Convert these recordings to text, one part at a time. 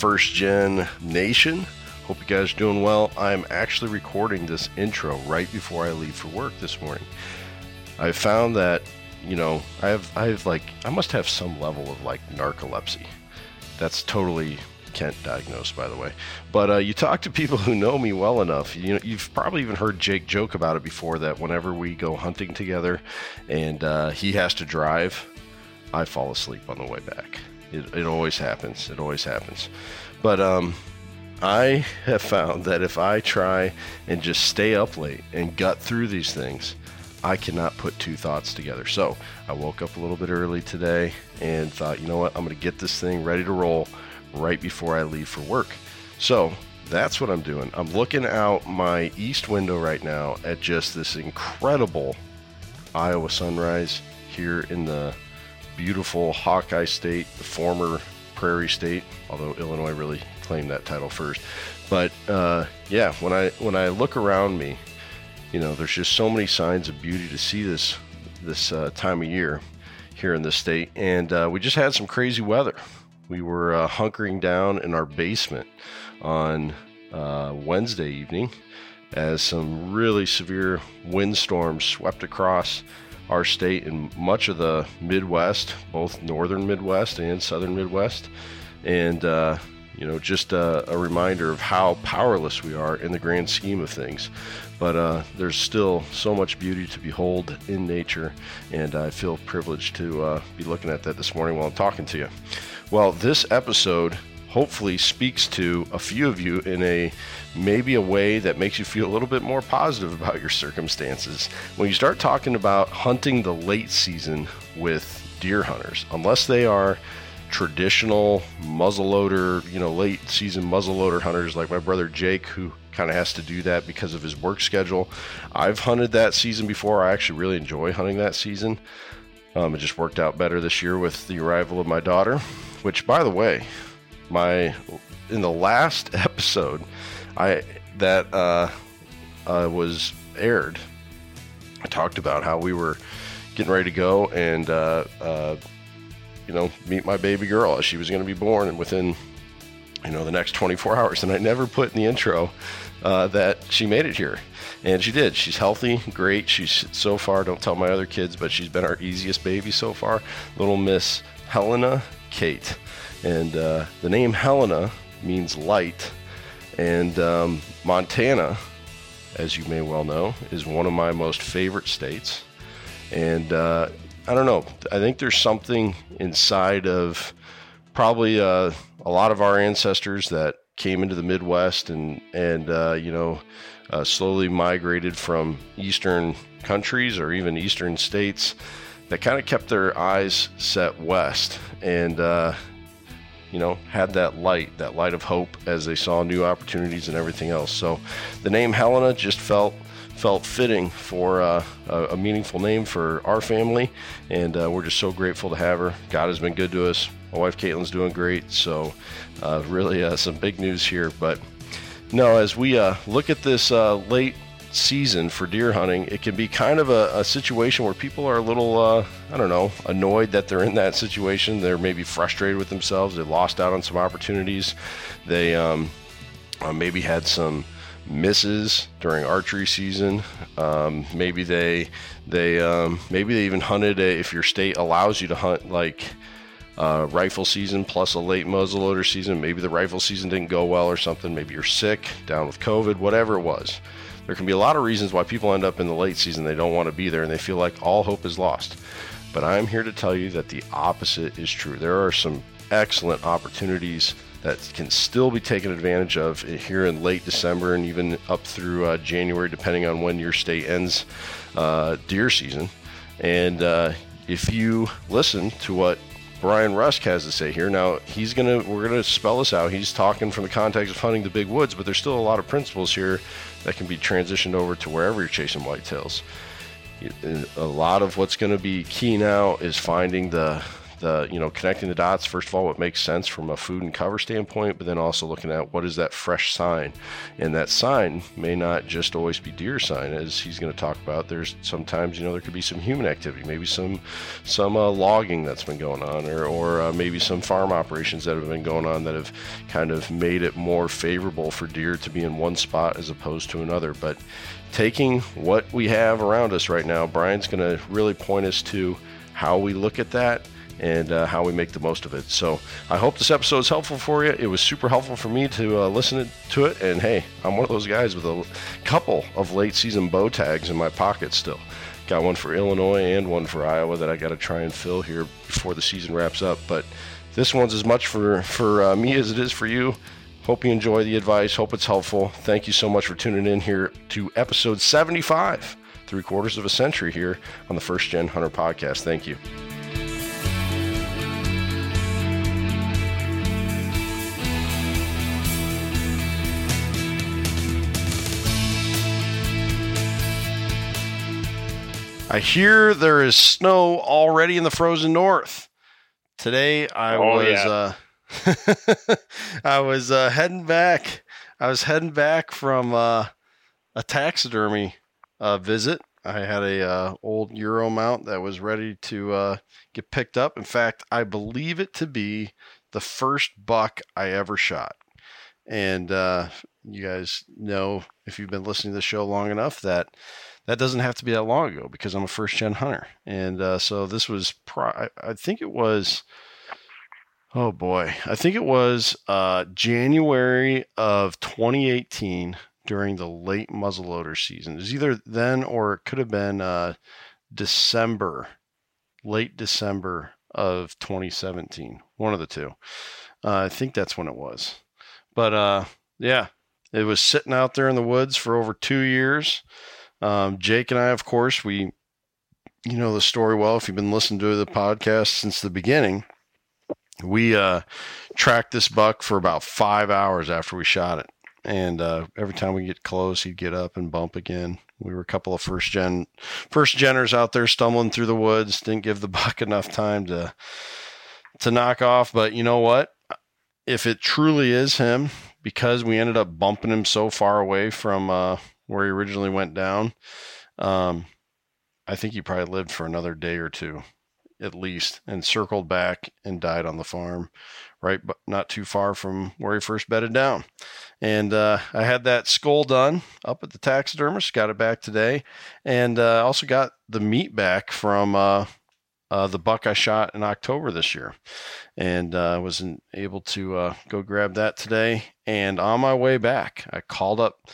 First Gen Nation. Hope you guys are doing well. I'm actually recording this intro right before I leave for work this morning. I found that, you know, I have I have like I must have some level of like narcolepsy. That's totally Kent diagnosed, by the way. But uh, you talk to people who know me well enough. You know, you've probably even heard Jake joke about it before. That whenever we go hunting together, and uh, he has to drive, I fall asleep on the way back. It, it always happens. It always happens. But um, I have found that if I try and just stay up late and gut through these things, I cannot put two thoughts together. So I woke up a little bit early today and thought, you know what, I'm going to get this thing ready to roll right before I leave for work. So that's what I'm doing. I'm looking out my east window right now at just this incredible Iowa sunrise here in the beautiful Hawkeye State, the former Prairie State, although Illinois really claimed that title first. But uh, yeah, when I when I look around me, you know, there's just so many signs of beauty to see this this uh, time of year here in the state, and uh, we just had some crazy weather. We were uh, hunkering down in our basement on uh, Wednesday evening as some really severe windstorms swept across our state and much of the Midwest, both northern Midwest and southern Midwest. And, uh, you know, just a, a, reminder of how powerless we are in the grand scheme of things. But uh, there's still so much beauty to behold in nature, and I feel privileged to uh, be looking at that this morning while I'm talking to you. Well, this episode hopefully speaks to a few of you in a maybe a way that makes you feel a little bit more positive about your circumstances. When you start talking about hunting the late season with deer hunters, unless they are traditional muzzleloader, you know, late season muzzleloader hunters like my brother Jake, who kind of has to do that because of his work schedule. I've hunted that season before. I actually really enjoy hunting that season. Um, it just worked out better this year with the arrival of my daughter, which, by the way, my in the last episode I that uh, uh, was aired, I talked about how we were getting ready to go and uh, uh you know meet my baby girl. She was going to be born, and within you know the next 24 hours. And I never put in the intro uh, that she made it here, and she did. She's healthy, great. She's so far. Don't tell my other kids, but she's been our easiest baby so far. Little Miss Helena Kate. And uh, the name Helena means light. And um, Montana, as you may well know, is one of my most favorite states. And uh, I don't know, I think there's something inside of probably uh, a lot of our ancestors that came into the Midwest and, and uh, you know, uh, slowly migrated from Eastern countries or even Eastern states that kind of kept their eyes set west. And, uh, you know, had that light, that light of hope as they saw new opportunities and everything else. So the name Helena just felt felt fitting for uh, a, meaningful name for our family, and uh, we're just so grateful to have her. God has been good to us. My wife Caitlin's doing great, so uh, really uh, some big news here. But no, as we uh, look at this uh, late season for deer hunting, it can be kind of a, a situation where people are a little, uh, I don't know, annoyed that they're in that situation. They're maybe frustrated with themselves. They lost out on some opportunities. They um, uh, maybe had some misses during archery season. Um, maybe they they um, maybe they even hunted a, if your state allows you to hunt like. Uh, rifle season plus a late muzzleloader season. Maybe the rifle season didn't go well or something. Maybe you're sick, down with COVID, whatever it was there can be a lot of reasons why people end up in the late season. They don't want to be there and they feel like all hope is lost. But I'm here to tell you that the opposite is true. There are some excellent opportunities that can still be taken advantage of here in late December and even up through uh, January, depending on when your state ends uh, deer season. And uh, if you listen to what Brian Rusk has to say here. Now he's gonna we're gonna spell this out. He's talking from the context of hunting the big woods, but there's still a lot of principles here that can be transitioned over to wherever you're chasing whitetails. Uh, a lot of what's going to be key now is finding the the you know connecting the dots first of all what makes sense from a food and cover standpoint but then also looking at what is that fresh sign? And that sign may not just always be deer sign as he's going to talk about. There's sometimes you know there could be some human activity maybe some some uh, logging that's been going on or, or uh, maybe some farm operations that have been going on that have kind of made it more favorable for deer to be in one spot as opposed to another. But taking what we have around us right now brian's going to really point us to how we look at that and uh, how we make the most of it. So I hope this episode is helpful for you. It was super helpful for me to uh, listen to it. And hey, I'm one of those guys with a couple of late season bow tags in my pocket still. Got one for Illinois and one for Iowa that I got to try and fill here before the season wraps up. But this one's as much for, for uh, me as it is for you. Hope you enjoy the advice. Hope it's helpful. Thank you so much for tuning in here to episode 75, three quarters of a century here on the First Gen Hunter podcast. Thank you. I hear there is snow already in the frozen north. Today I oh, was yeah. uh, I was uh, heading back. I was heading back from uh, a taxidermy uh, visit. I had a uh, old Euro mount that was ready to uh, get picked up. In fact, I believe it to be the first buck I ever shot. And you guys know if you've been listening to the show long enough that that doesn't have to be that long ago because I'm a first gen hunter. And uh, so this was, pro- I, think it was, oh boy, I think it was uh, January of 2018 during the late muzzleloader season. It was either then or it could have been uh, December, late December of 2017. One of the two. Uh, I think that's when it was. But uh, yeah, it was sitting out there in the woods for over two years. Um, Jake and I, of course, we, you know, the story well. If you've been listening to the podcast since the beginning, we uh, tracked this buck for about five hours after we shot it. And uh, every time we get close, he'd get up and bump again. We were a couple of first gen, first geners out there stumbling through the woods. Didn't give the buck enough time to to knock off. But you know what? If it truly is him, because we ended up bumping him so far away from uh, where he originally went down. Um, I think he probably lived for another day or two at least and circled back and died on the farm right but not too far from where he first bedded down and uh, i had that skull done up at the taxidermist got it back today and uh, also got the meat back from uh, uh the buck i shot in october this year and uh, was able to uh, go grab that today and on my way back i called up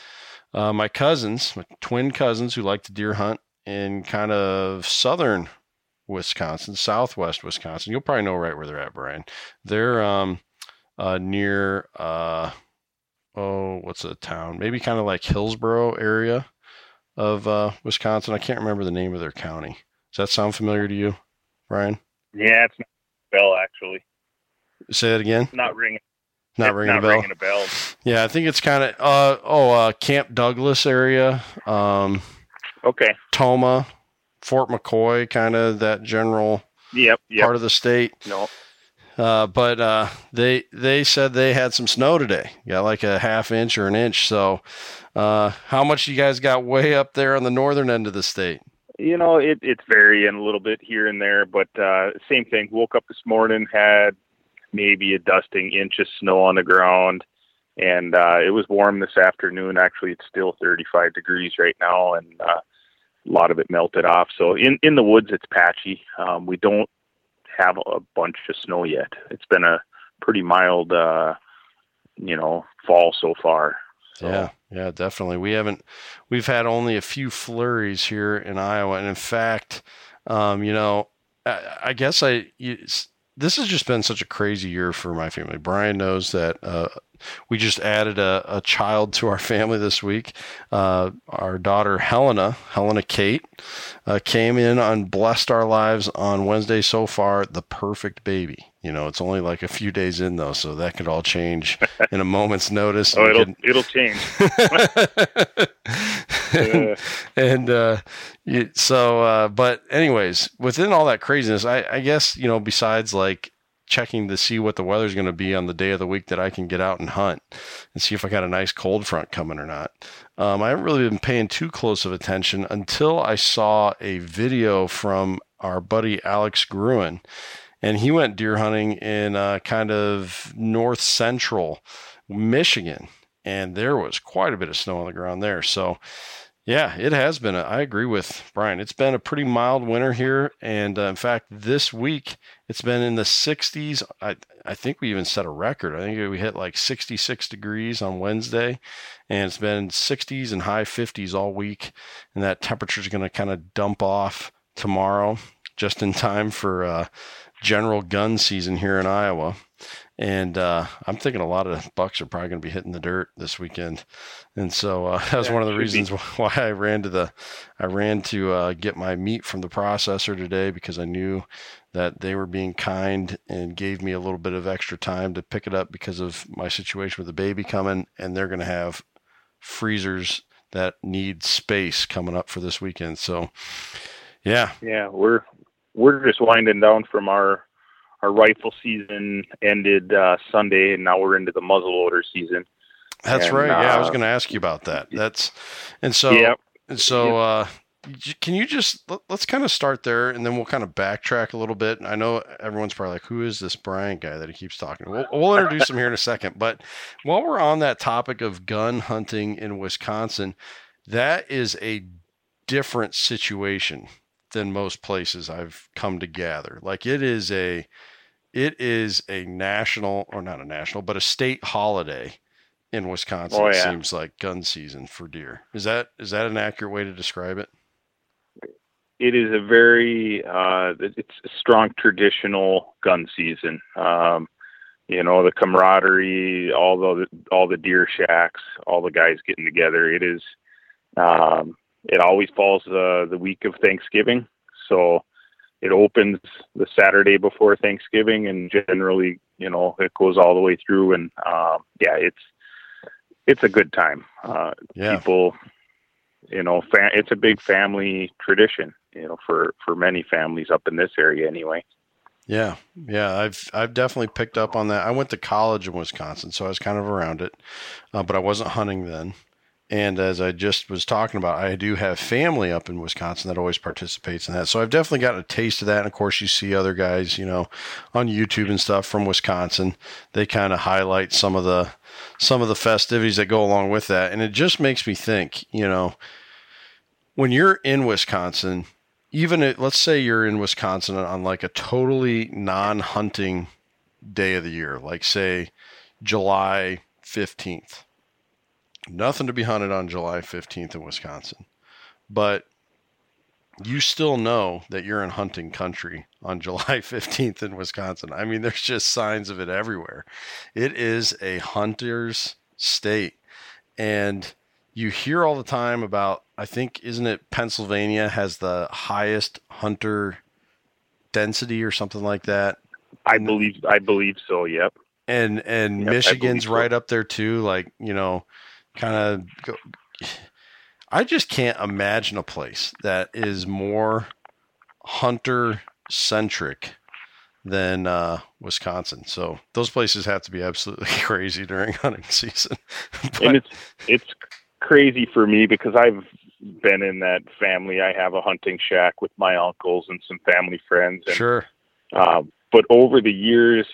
uh, my cousins, my twin cousins who like to deer hunt in kind of southern Wisconsin, southwest Wisconsin. You'll probably know right where they're at, Brian. They're um, uh, near, uh, oh, what's the town? Maybe kind of like Hillsboro area of uh, Wisconsin. I can't remember the name of their county. Does that sound familiar to you, Brian? Yeah, it's not Bell actually. Say that again. Not ringing. Not ringing not a bell. Ringing a bell. Yeah, I think it's kind of uh oh uh Camp Douglas area. Um, okay. Tomah, Fort McCoy, kind of that general yep, yep. part of the state. No. Uh, but uh, they they said they had some snow today. Got like a half inch or an inch. So, uh, how much you guys got way up there on the northern end of the state? You know, it, it's varying a little bit here and there, but uh, same thing. Woke up this morning, had maybe a dusting inch of snow on the ground. And uh, it was warm this afternoon. Actually, it's still 35 degrees right now, and uh, a lot of it melted off. So in in the woods, it's patchy. Um, we don't have a bunch of snow yet. It's been a pretty mild, uh, you know, fall so far. So. Yeah, yeah, definitely. We haven't. We've had only a few flurries here in Iowa, and in fact, um, you know, I, I guess I. You, this has just been such a crazy year for my family. Brian knows that uh, we just added a, a, child to our family this week. Uh, our daughter Helena, Helena Kate, uh, came in and blessed our lives on Wednesday so far. The perfect baby. You know, it's only like a few days in though, so that could all change in a moment's notice. oh, it'll could... it'll change. and uh, so, uh, but anyways, within all that craziness, I, I guess you know, besides like checking to see what the weather's going to be on the day of the week that I can get out and hunt and see if I got a nice cold front coming or not. Um, I haven't really been paying too close of attention until I saw a video from our buddy Alex Gruen, and he went deer hunting in uh, kind of north central Michigan, and there was quite a bit of snow on the ground there. So yeah, it has been. A, I agree with Brian. It's been a pretty mild winter here, and uh, in fact, this week it's been in the 60s. I I think we even set a record. I think we hit like 66 degrees on Wednesday, and it's been 60s and high 50s all week. And that temperature is going to kind of dump off tomorrow, just in time for uh, general gun season here in Iowa. And uh, I'm thinking a lot of bucks are probably going to be hitting the dirt this weekend, and so uh, that was yeah, one of the reasons be. why I ran to the, I ran to uh, get my meat from the processor today because I knew that they were being kind and gave me a little bit of extra time to pick it up because of my situation with the baby coming, and they're going to have freezers that need space coming up for this weekend. So, yeah, yeah, we're we're just winding down from our our rifle season ended uh, Sunday, and now we're into the muzzleloader season. That's and, right. Yeah, uh, I was uh, going to ask you about that. That's and so yep. and so. Uh, can you just let's kind of start there, and then we'll kind of backtrack a little bit. I know everyone's probably like, "Who is this Brian guy that he keeps talking?" We'll, we'll introduce him here in a second. But while we're on that topic of gun hunting in Wisconsin, that is a different situation than most places I've come to gather. Like it is a it is a national or not a national, but a state holiday in Wisconsin. Oh, yeah. It seems like gun season for deer. Is that is that an accurate way to describe it? It is a very uh, it's a strong traditional gun season. Um, you know the camaraderie, all the all the deer shacks, all the guys getting together. It is um, it always falls uh, the week of Thanksgiving, so it opens the Saturday before Thanksgiving, and generally, you know, it goes all the way through. And uh, yeah, it's it's a good time. Uh, yeah. People, you know, fa- it's a big family tradition. You know, for for many families up in this area, anyway. Yeah, yeah, I've I've definitely picked up on that. I went to college in Wisconsin, so I was kind of around it, uh, but I wasn't hunting then. And as I just was talking about, I do have family up in Wisconsin that always participates in that. So I've definitely gotten a taste of that. And of course, you see other guys, you know, on YouTube and stuff from Wisconsin. They kind of highlight some of the some of the festivities that go along with that. And it just makes me think, you know, when you're in Wisconsin, even if, let's say you're in Wisconsin on like a totally non-hunting day of the year, like say July 15th Nothing to be hunted on July 15th in Wisconsin. But you still know that you're in hunting country on July 15th in Wisconsin. I mean, there's just signs of it everywhere. It is a hunter's state. And you hear all the time about, I think, isn't it Pennsylvania has the highest hunter density or something like that? I believe I believe so, yep. And and yep, Michigan's right up there too, like, you know, kind of go. I just can't imagine a place that is more hunter centric than uh, Wisconsin. So those places have to be absolutely crazy during hunting season. but, and it's it's crazy for me because I've been in that family. I have a hunting shack with my uncles and some family friends. And, sure. Uh, but over the years,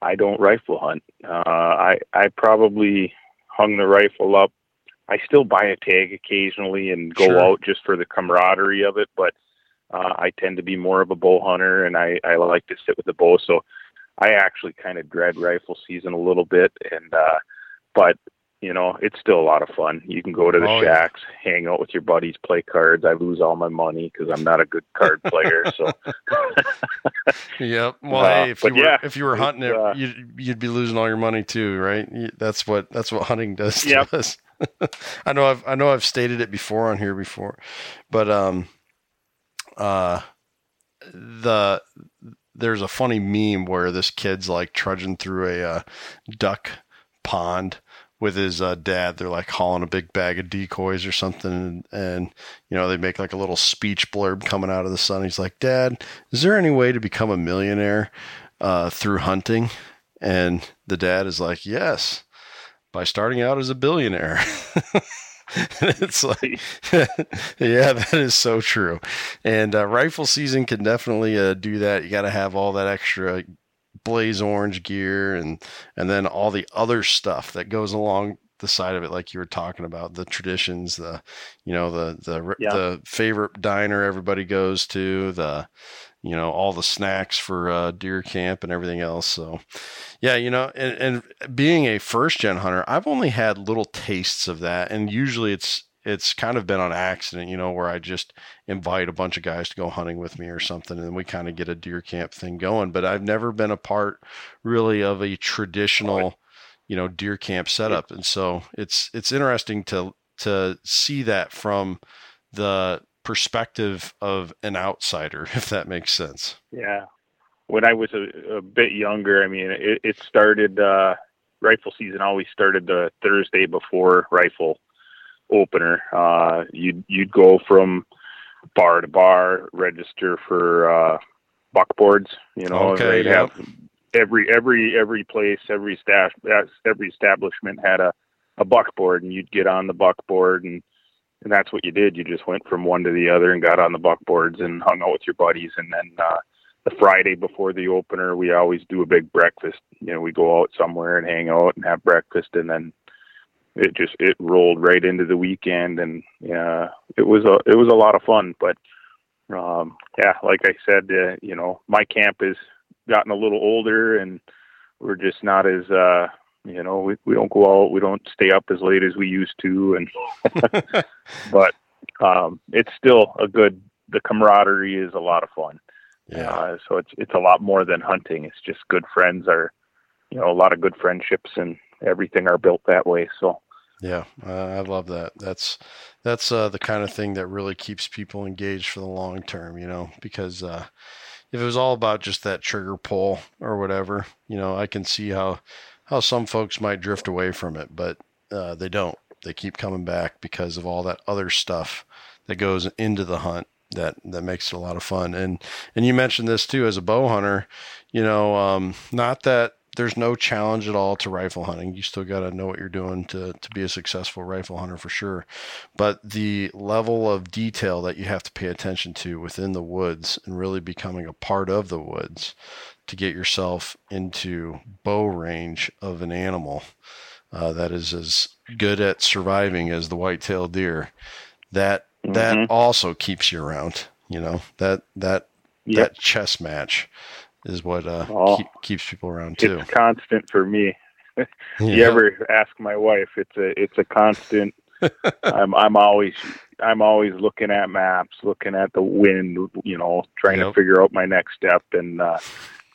I don't rifle hunt. Uh, I I probably hung the rifle up. I still buy a tag occasionally and go sure. out just for the camaraderie of it, but uh, I tend to be more of a bow hunter and I, I like to sit with the bow. So I actually kind of dread rifle season a little bit. And, uh, but you know, it's still a lot of fun. You can go to the Oh, yeah. shacks, hang out with your buddies, play cards. I lose all my money because I'm not a good card player. So Yep. Well, Uh, hey, if you were yeah, if you were hunting it, uh, you'd you'd be losing all your money too, right? That's what that's what hunting does to Yep. us. I know I've I know I've stated it before on here before, but um, uh, the there's a funny meme where this kid's like trudging through a uh, duck pond with his uh, dad. They're like hauling a big bag of decoys or something, and, you know they make like a little speech blurb coming out of the sun. He's like, "Dad, is there any way to become a millionaire uh, through hunting?" And the dad is like, "Yes, by starting out as a billionaire." It's like, yeah, that is so true. And uh, rifle season can definitely uh, do that. You got to have all that extra blaze orange gear and and then all the other stuff that goes along the side of it like you were talking about the traditions the you know the the Yeah. the favorite diner everybody goes to the you know all the snacks for uh, deer camp and everything else so yeah you know and, and being a first gen hunter i've only had little tastes of that and usually it's it's kind of been on accident you know where i just invite a bunch of guys to go hunting with me or something and we kind of get a deer camp thing going but i've never been a part really of a traditional you know deer camp setup and so it's it's interesting to to see that from the perspective of an outsider if that makes sense Yeah. When I was a, a bit younger, I mean, it, it started, uh, rifle season always started the Thursday before rifle opener. Uh, you'd, you'd go from bar to bar, register for, uh, buckboards, you know, Okay, they'd yep. have every, every, every place, every stash, every establishment had a, a buckboard and you'd get on the buckboard and, and that's what you did. You just went from one to the other and got on the buckboards and hung out with your buddies. And then uh, the Friday before the opener, we always do a big breakfast. You know, we go out somewhere and hang out and have breakfast, and then it just it rolled right into the weekend. And yeah, it was a it was a lot of fun. But um, yeah, like I said, uh, you know, my camp has gotten a little older, and we're just not as uh, you know, we, we don't go out, we don't stay up as late as we used to, and but um, it's still a good. The camaraderie is a lot of fun. yeah Uh, so it's it's a lot more than hunting. It's just good friends are, you know, a lot of good friendships and everything are built that way. So Yeah, uh, I love that. That's that's uh, the kind of thing that really keeps people engaged for the long term, you know. Because uh, if it was all about just that trigger pull or whatever, you know, I can see how how some folks might drift away from it, but uh, they don't. They keep coming back because of all that other stuff that goes into the hunt that that makes it a lot of fun. And and you mentioned this too as a bow hunter, you know, um, not that there's no challenge at all to rifle hunting. You still got to know what you're doing to to be a successful rifle hunter for sure. But the level of detail that you have to pay attention to within the woods and really becoming a part of the woods to get yourself into bow range of an animal uh, that is as good at surviving as the white-tailed deer. That that Mhm. also keeps you around. You know that that Yep. that chess match is what uh, Oh. keep, keeps people around too. it's constant for me. You ever ask my wife? It's a it's a constant. I'm I'm always I'm always looking at maps, looking at the wind, you know, trying Yep. to figure out my next step. And uh,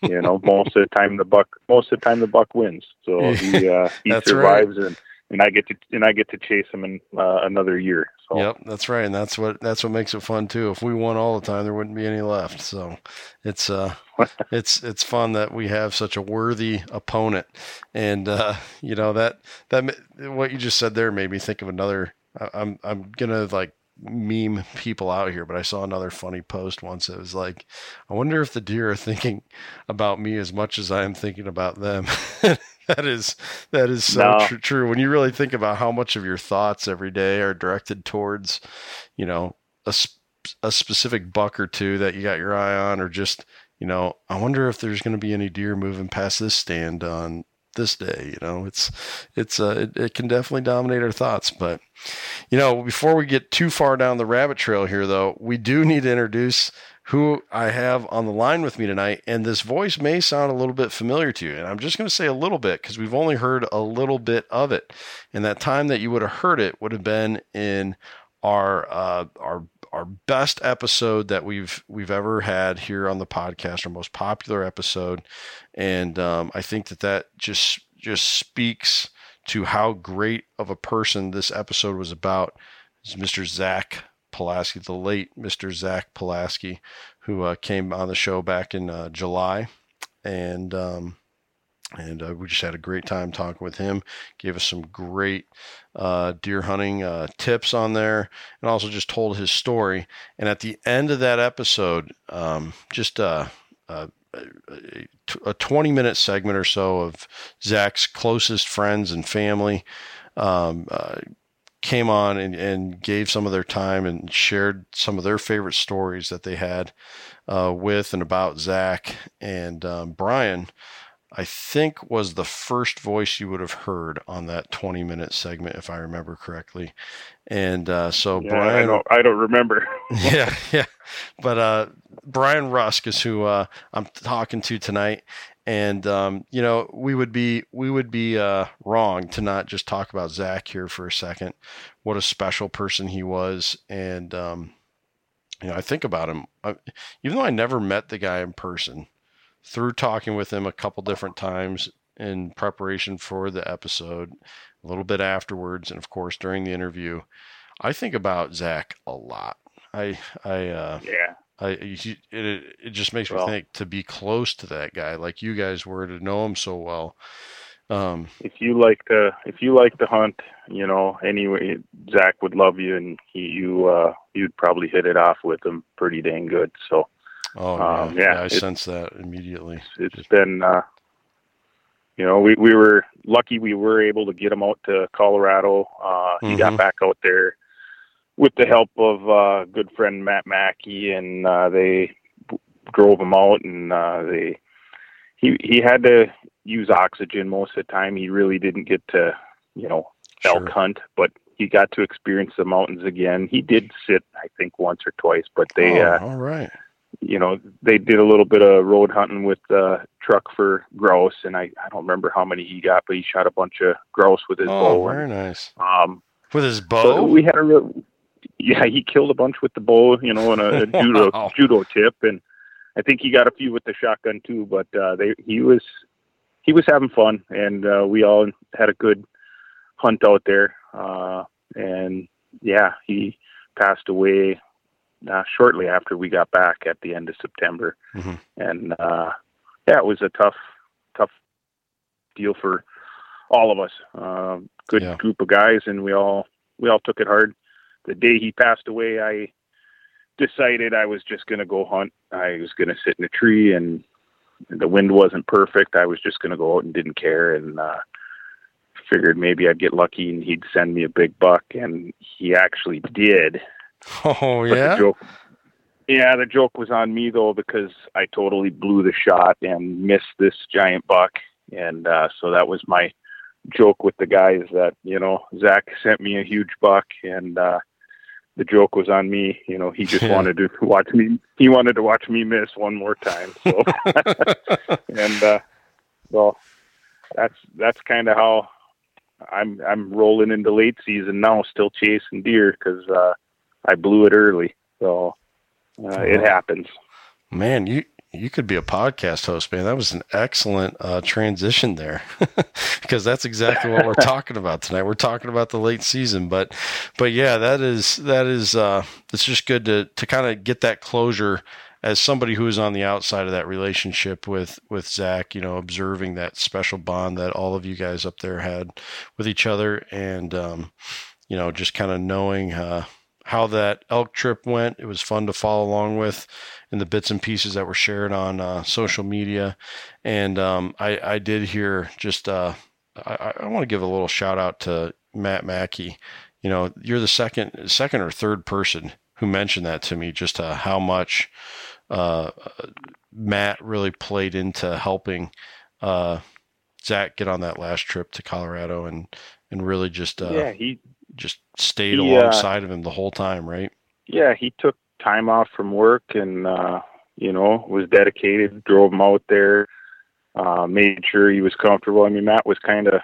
you know, most of the time the buck most of the time the buck wins. So he uh, he That's survives, and and I get to and I get to chase him in uh, another year. So Yep, that's right, and that's what that's what makes it fun too. If we won all the time, there wouldn't be any left. So it's uh, it's it's fun that we have such a worthy opponent, and uh, you know that that what you just said there made me think of another. I- I'm I'm gonna like meme people out here, but I saw another funny post once. It was like, I wonder if the deer are thinking about me as much as I am thinking about them. that is that is so No. tr- true. When you really think about how much of your thoughts every day are directed towards, you know, a sp- a specific buck or two that you got your eye on, or just you know, I wonder if there's going to be any deer moving past this stand on this day. You know, it's it's uh, it, it can definitely dominate our thoughts. But you know, before we get too far down the rabbit trail here, though, we do need to introduce who I have on the line with me tonight. And this voice may sound a little bit familiar to you. And I'm just going to say a little bit because we've only heard a little bit of it. And that time that you would have heard it would have been in our uh, our our best episode that we've we've ever had here on the podcast, our most popular episode, and um, I think that that just just speaks to how great of a person this episode was about. Is Mr. Zach Pulaski, the late Mr. Zach Pulaski, who uh, came on the show back in uh, July, and um, and uh, we just had a great time talking with him. Gave us some great uh, deer hunting uh, tips on there, and also just told his story. And at the end of that episode, um, just uh, a, a 20 minute segment or so of Zach's closest friends and family. Um, uh, came on and, and gave some of their time and shared some of their favorite stories that they had uh, with and about Zach and um, Brian. I think was the first voice you would have heard on that 20 minute segment, if I remember correctly. And uh, so Yeah, Brian, I don't, I don't remember. yeah, yeah. But uh, Brian Rusk is who uh, I'm talking to tonight, and um, you know we would be we would be uh, wrong to not just talk about Zach here for a second. What a special person he was, and um, you know I think about him. I, even though I never met the guy in person, through talking with him a couple different times in preparation for the episode, a little bit afterwards, and of course during the interview, I think about Zach a lot. I I uh, yeah. I it it just makes me think to be close to that guy like you guys were to know him so well. Um, If you like to, if you like to hunt, you know, anyway, Zach would love you, and he, you, uh, you'd probably hit it off with him pretty dang good. So oh Um, yeah, yeah, I sense that immediately. it's been, uh, you know, we we were lucky we were able to get him out to Colorado. Uh, he Mhm. got back out there with the help of uh, good friend Matt Mackey, and uh, they drove him out, and uh, they he he had to use oxygen most of the time. He really didn't get to, you know, elk Sure. hunt, but he got to experience the mountains again. He did sit, I think, once or twice, but they. oh, uh, all right. you know, they did a little bit of road hunting with the truck for grouse, and I, I don't remember how many he got, but he shot a bunch of grouse with his Oh, bow. very nice. um, With his so bow. we had a real, yeah, he killed a bunch with the bow, you know, and a, a judo Wow. judo tip, and I think he got a few with the shotgun too. But uh, they he was he was having fun, and uh, we all had a good hunt out there. Uh, and yeah, he passed away uh, shortly after we got back at the end of September, Mhm. and uh, yeah, it was a tough, tough deal for all of us. Uh, good Yeah. group of guys, and we all we all took it hard. The day he passed away, I decided I was just going to go hunt. I was going to sit in a tree, and the wind wasn't perfect. I was just going to go out and didn't care, and uh, figured maybe I'd get lucky and he'd send me a big buck, and he actually did. Oh But yeah. the joke, yeah, the joke was on me though because I totally blew the shot and missed this giant buck, and uh, so that was my joke with the guys that you know Zach sent me a huge buck, and uh, the joke was on me. You know, he just Yeah. wanted to watch me. He wanted to watch me miss one more time. So, and uh, well, that's that's kind of how. I'm I'm rolling into late season now, still chasing deer because uh, I blew it early, so uh, it happens. Man, you you could be a podcast host, man. That was an excellent uh, transition there, because that's exactly what we're talking about tonight. We're talking about the late season, but but yeah, that is that is uh, it's just good to to kind of get that closure as somebody who is on the outside of that relationship with with Zach. You know, observing that special bond that all of you guys up there had with each other, and um, you know, just kind of knowing. Uh, how that elk trip went. It was fun to follow along with in the bits and pieces that were shared on uh, social media. And um, I, I did hear just, uh, I, I want to give a little shout out to Matt Mackey. You know, you're the second, second or third person who mentioned that to me, just uh, how much uh, Matt really played into helping uh, Zach get on that last trip to Colorado and, and really just, uh, yeah, he just stayed He, uh, alongside of him the whole time, right? yeah he took time off from work and uh, you know was dedicated. Drove him out there, uh, made sure he was comfortable. I mean, Matt was kind of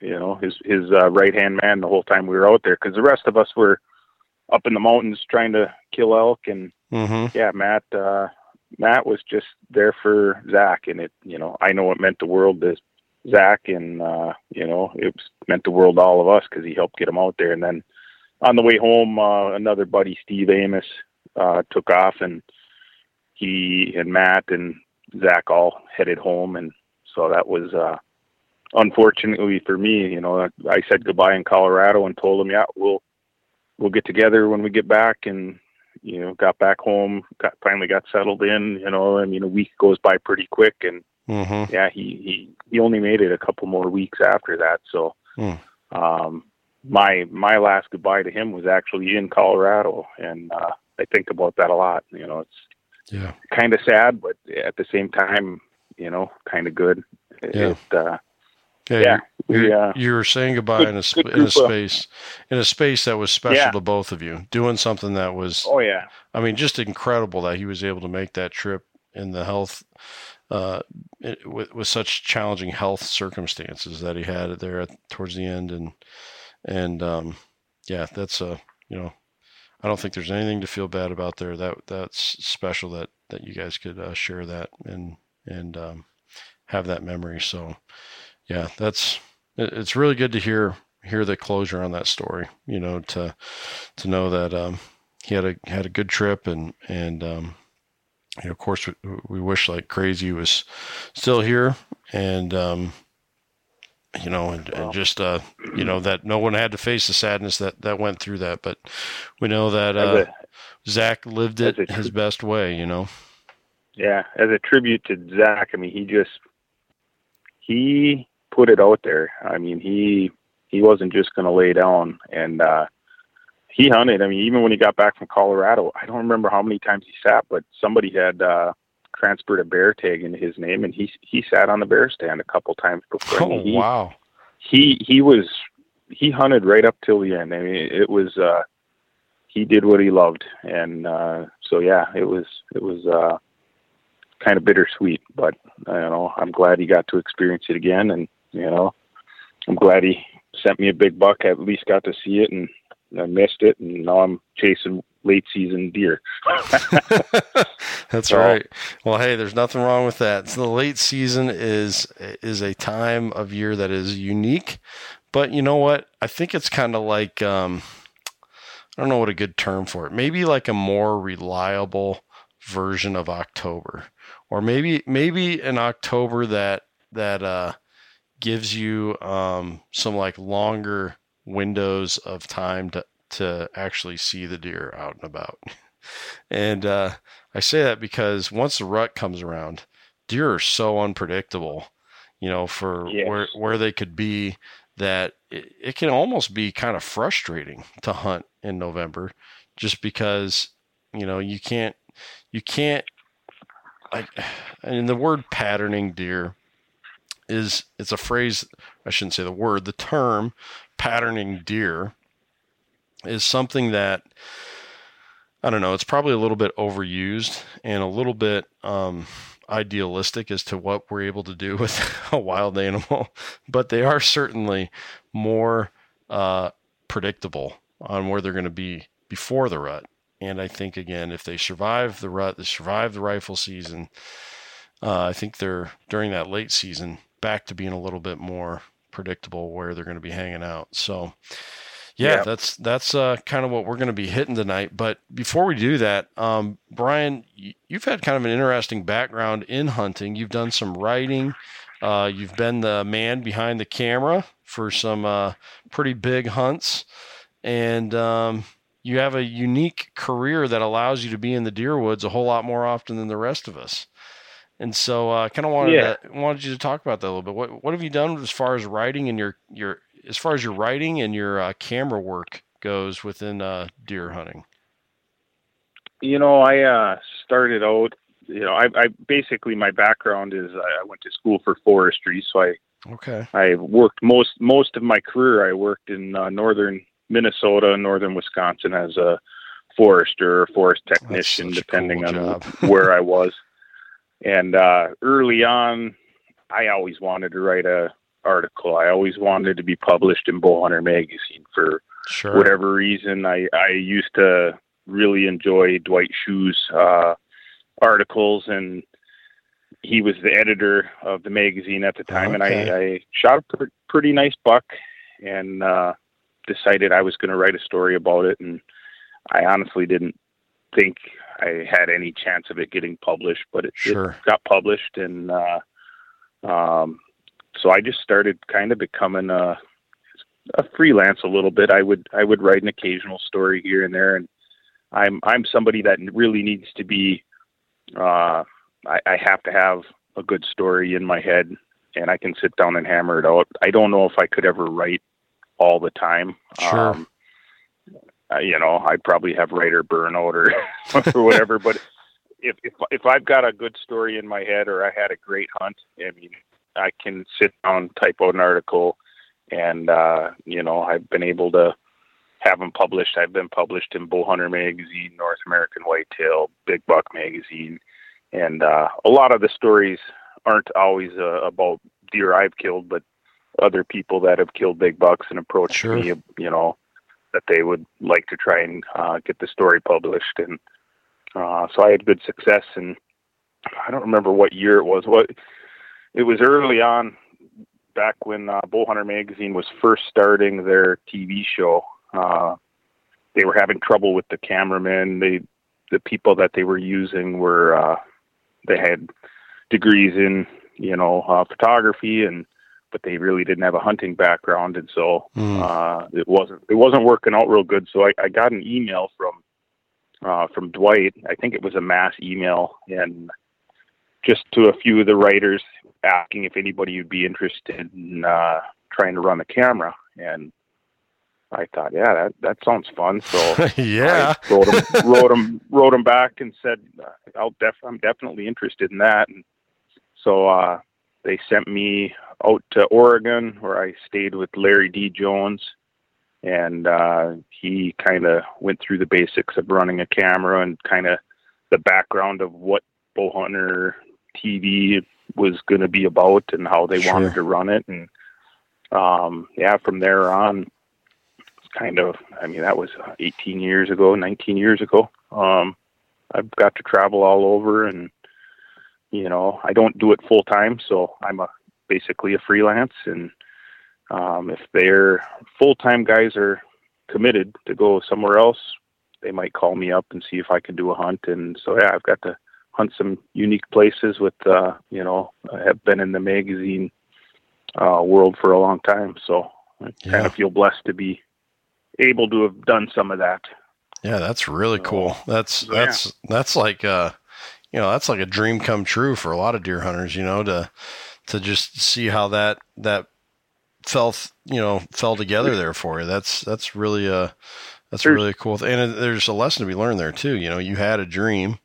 you know his his uh, right hand man the whole time we were out there because the rest of us were up in the mountains trying to kill elk and Mm-hmm. yeah, Matt. Uh, Matt was just there for Zach, and it, you know, I know it meant the world to Zach, and uh, you know, it was, meant the world to all of us because he helped get him out there. And then on the way home, uh, another buddy, Steve Amos, uh, took off, and he and Matt and Zach all headed home, and so that was. Uh, unfortunately for me, you know, I said goodbye in Colorado and told him, yeah, we'll we'll get together when we get back, and you know, got back home, got finally got settled in. You know, I mean, a week goes by pretty quick, and Mm-hmm. yeah, he he he only made it a couple more weeks after that. So, Hmm. um, my my last goodbye to him was actually in Colorado, and uh, I think about that a lot. You know, it's Yeah. kind of sad, but at the same time, you know, kind of good. It, Yeah. it, uh, Yeah. yeah, You, uh, you were saying goodbye good- in a sp- in a space in a space that was special Yeah. to both of you, doing something that was oh yeah, I mean, just incredible that he was able to make that trip in the health, uh, it, with with such challenging health circumstances that he had there at, towards the end, and and um, yeah, that's a you know, I don't think there's anything to feel bad about there. That that's special that that you guys could uh, share that and and um, have that memory. So yeah, that's it, it's really good to hear hear the closure on that story. You know, to to know that um, he had a had a good trip and and um, you know, of course we, we wish like crazy he was still here and um, you know and, and just uh, you know that no one had to face the sadness that that went through that but we know that uh, a, Zach lived it a- his best way you know yeah, as a tribute to Zach. I mean, he just he put it out there. I mean, he he wasn't just going to lay down, and uh, he hunted. I mean, even when he got back from Colorado, I don't remember how many times he sat, but somebody had uh, transferred a bear tag into his name, and he he sat on the bear stand a couple times before. Oh he, wow he he was he hunted right up till the end. I mean, it was uh, he did what he loved, and uh, so yeah, it was it was uh, kind of bittersweet. But you know, I'm glad he got to experience it again, and you know, I'm glad he sent me a big buck. I at least got to see it, and I missed it, and now I'm chasing late season deer. That's So- right. Well, hey, there's nothing wrong with that. So the late season is is a time of year that is unique, but you know what? I think it's kind of like um, I don't know what a good term for it. Maybe like a more reliable version of October, or maybe maybe an October that that uh, gives you um, some like longer windows of time to to actually see the deer out and about. And uh, I say that because once the rut comes around, deer are so unpredictable, you know, for Yes. where where they could be that it, it can almost be kind of frustrating to hunt in November just because, you know, you can't you can't like and the word patterning deer is it's a phrase I shouldn't say the word, the term patterning deer is something that I don't know. It's probably a little bit overused and a little bit um, idealistic as to what we're able to do with a wild animal, but they are certainly more uh, predictable on where they're going to be before the rut. And I think again, if they survive the rut, they survive the rifle season. Uh, I think they're during that late season back to being a little bit more predictable where they're going to be hanging out. So, yeah, Yeah. that's that's uh, kind of what we're going to be hitting tonight. But before we do that, um, Brian, you've had kind of an interesting background in hunting. You've done some writing. Uh, you've been the man behind the camera for some uh, pretty big hunts, and um, you have a unique career that allows you to be in the deer woods a whole lot more often than the rest of us. And so, I uh, kind of wanted Yeah. to, wanted you to talk about that a little bit. What what have you done as far as writing and your your as far as your writing and your uh, camera work goes within uh, deer hunting? You know, I uh, started out. You know, I, I basically my background is I went to school for forestry, so I Okay. I worked most most of my career. I worked in uh, northern Minnesota, northern Wisconsin as a forester or forest technician, depending cool on where I was. And uh, early on, I always wanted to write a article. I always wanted to be published in Bowhunter magazine for sure. whatever reason. I I used to really enjoy Dwight Schuh's uh, articles, and he was the editor of the magazine at the time. Okay. And I, I shot a pr- pretty nice buck, and uh, decided I was going to write a story about it. And I honestly didn't think I had any chance of it getting published, but it, Sure. it got published, and uh, um, so I just started kind of becoming a a freelance a little bit. I would I would write an occasional story here and there, and I'm I'm somebody that really needs to be. Uh, I, I have to have a good story in my head, and I can sit down and hammer it out. I don't know if I could ever write all the time. Sure. Um, uh, you know, I'd probably have writer burnout or or whatever. But if if if I've got a good story in my head, or I had a great hunt, I mean, I can sit down, type out an article, and uh, you know, I've been able to have them published. I've been published in Bowhunter magazine, North American Whitetail, Big Buck magazine, and uh, a lot of the stories aren't always uh, about deer I've killed, but other people that have killed big bucks and approached Sure. me, you know, that they would like to try and uh, get the story published, and uh, so I had good success. And I don't remember what year it was. What it was early on, back when uh, Bowhunter magazine was first starting their TV show. Uh, they were having trouble with the cameramen. They, the people that they were using were, uh, they had degrees in, you know, uh, photography and, but they really didn't have a hunting background. And so, Mm. uh, it wasn't, it wasn't working out real good. So I, I got an email from, uh, from Dwight. I think it was a mass email and just to a few of the writers asking if anybody would be interested in, uh, trying to run the camera. And I thought, yeah, that, that sounds fun. So yeah. I wrote him, wrote him, wrote him back and said, uh, I'll def- I'm definitely interested in that. And so, uh, they sent me out to Oregon where I stayed with Larry D. Jones and, uh, he kind of went through the basics of running a camera and kind of the background of what Bowhunter TV was going to be about and how they Sure. wanted to run it. And, um, yeah, from there on, it's kind of i mean that was 18 years ago 19 years ago um i've got to travel all over and you know i don't do it full time so i'm a basically a freelance and um if their full time guys are committed to go somewhere else they might call me up and see if i can do a hunt and so yeah i've got to hunt some unique places with uh you know i have been in the magazine uh world for a long time so i kind of feel blessed to be able to have done some of that. Yeah, that's really So- cool. That's yeah. that's that's like uh you know, that's like a dream come true for a lot of deer hunters, you know, to to just see how that that fell you know, fell together there for you. That's that's really a that's really a cool thing. And there's a lesson to be learned there too. You know, you had a dream,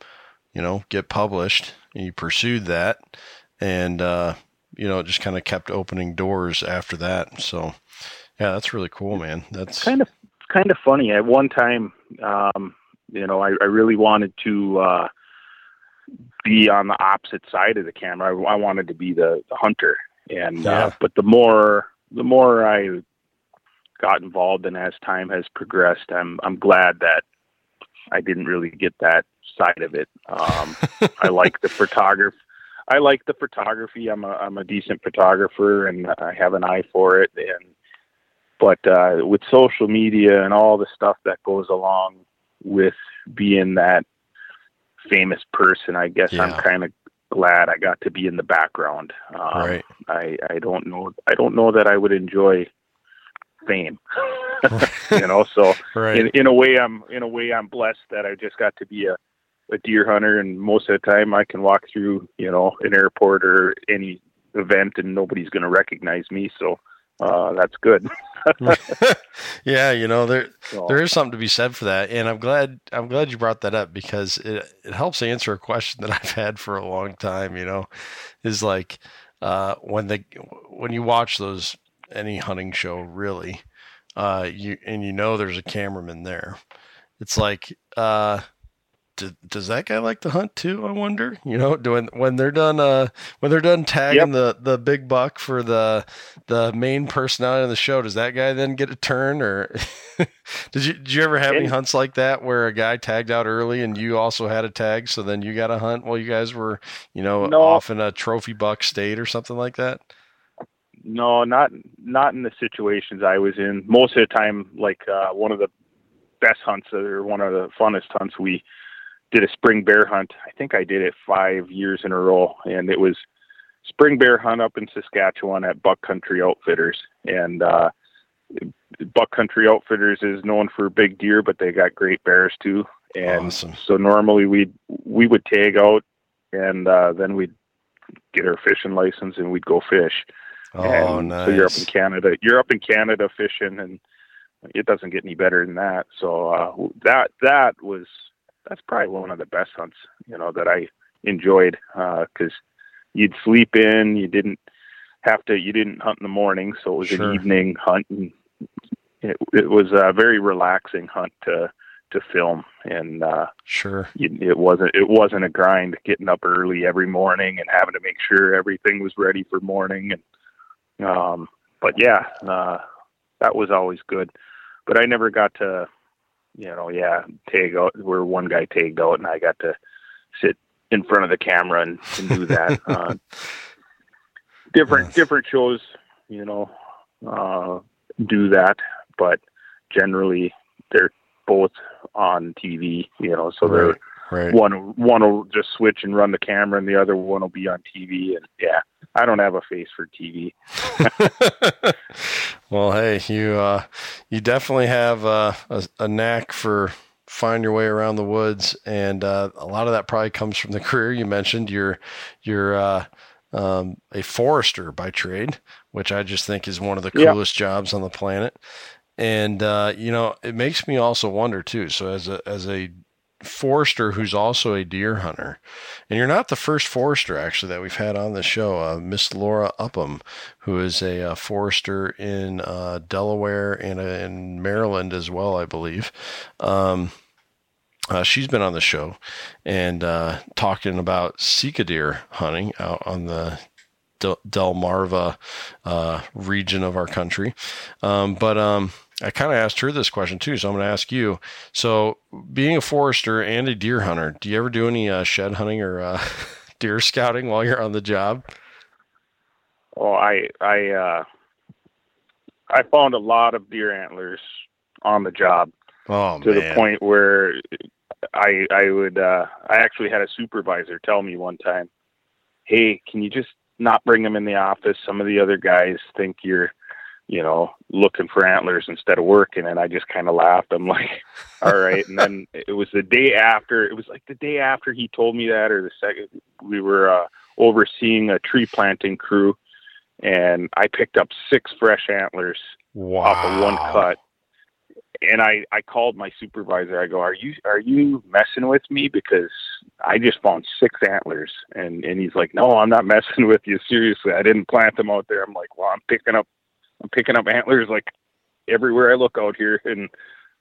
you know, get published, and you pursued that and uh you know, it just kind of kept opening doors after that. So yeah, that's really cool, man. That's kind of kind of funny. At one time, um, you know, I, I really wanted to uh, be on the opposite side of the camera. I, I wanted to be the, the hunter, and Yeah. uh, but the more the more I got involved, and as time has progressed, I'm I'm glad that I didn't really get that side of it. Um, I like the photography. I like the photography. I'm a I'm a decent photographer, and I have an eye for it. And but uh, with social media and all the stuff that goes along with being that famous person, I guess I'm kind of glad I got to be in the background. Um, right. I I don't know I don't know that I would enjoy fame. you know, so Right. in in a way I'm in a way I'm blessed that I just got to be a a deer hunter and most of the time I can walk through, you know, an airport or any event and nobody's going to recognize me, so uh that's good. yeah, you know, there So, there is something to be said for that, and I'm glad I'm glad you brought that up because it it helps answer a question that I've had for a long time. You know, is like uh, when they when you watch those any hunting show really, uh, you and you know there's a cameraman there, it's like, uh, does that guy like to hunt too? I wonder. You know, doing when they're done, uh, when they're done tagging yep. the the big buck for the the main personality of the show, does that guy then get a turn? Or did you did you ever have any hunts like that where a guy tagged out early and you also had a tag, so then you got a hunt while you guys were, you know, no. off in a trophy buck state or something like that? No, not not in the situations I was in. Most of the time, like uh, one of the best hunts or one of the funnest hunts we did a spring bear hunt. I think I did it five years in a row, and it was spring bear hunt up in Saskatchewan at Buck Country Outfitters. And uh, Buck Country Outfitters is known for big deer, but they got great bears too. And awesome. so normally we we would tag out, and uh, then we'd get our fishing license and we'd go fish. Oh, and nice. So you're up in Canada. You're up in Canada fishing, and it doesn't get any better than that. So uh, that that was that's probably one of the best hunts, you know, that I enjoyed because uh, you'd sleep in, you didn't have to, you didn't hunt in the morning, so it was sure. an evening hunt, and it, it was a very relaxing hunt to to film, and uh, sure, it wasn't it wasn't a grind getting up early every morning and having to make sure everything was ready for morning, and um, but yeah, uh, that was always good. But I never got to you know, yeah, tag out where one guy tagged out and I got to sit in front of the camera and, and do that. uh, different yes. different shows, you know, uh, do that, but generally they're both on TV, you know, so they're right. one one will just switch and run the camera and the other one will be on TV and yeah, I don't have a face for TV. well, hey, you uh, you definitely have uh, a, a, knack for find your way around the woods, and uh, a lot of that probably comes from the career you mentioned. You're you're uh, um, a forester by trade, which I just think is one of the coolest yep. jobs on the planet. And uh, you know, it makes me also wonder too. So as a as a forester who's also a deer hunter. And you're not the first forester actually that we've had on the show. Uh, Miss Laura Upham, who is a, a uh, forester in uh, Delaware and uh, in Maryland as well, I believe. Um, uh, she's been on the show and uh, talking about Sika deer hunting out on the Del- Delmarva region of our country. Um, but um, I kind of asked her this question too, so I'm going to ask you. So, being a forester and a deer hunter, do you ever do any uh, shed hunting or uh, deer scouting while you're on the job? Oh, I I uh, I found a lot of deer antlers on the job. Oh, to man. the point where I I would uh, I actually had a supervisor tell me one time, "Hey, can you just not bring them in the office? Some of the other guys think you're." You know, looking for antlers instead of working. And I just kind of laughed. I'm like, all right. And then it was the day after, it was like the day after he told me that, or the second we were uh, overseeing a tree planting crew. And I picked up six fresh antlers wow. off of one cut. And I, I called my supervisor. I go, are you, are you messing with me? Because I just found six antlers. And, and he's like, no, I'm not messing with you. Seriously. I didn't plant them out there. I'm like, well, I'm picking up I'm picking up antlers like everywhere I look out here, and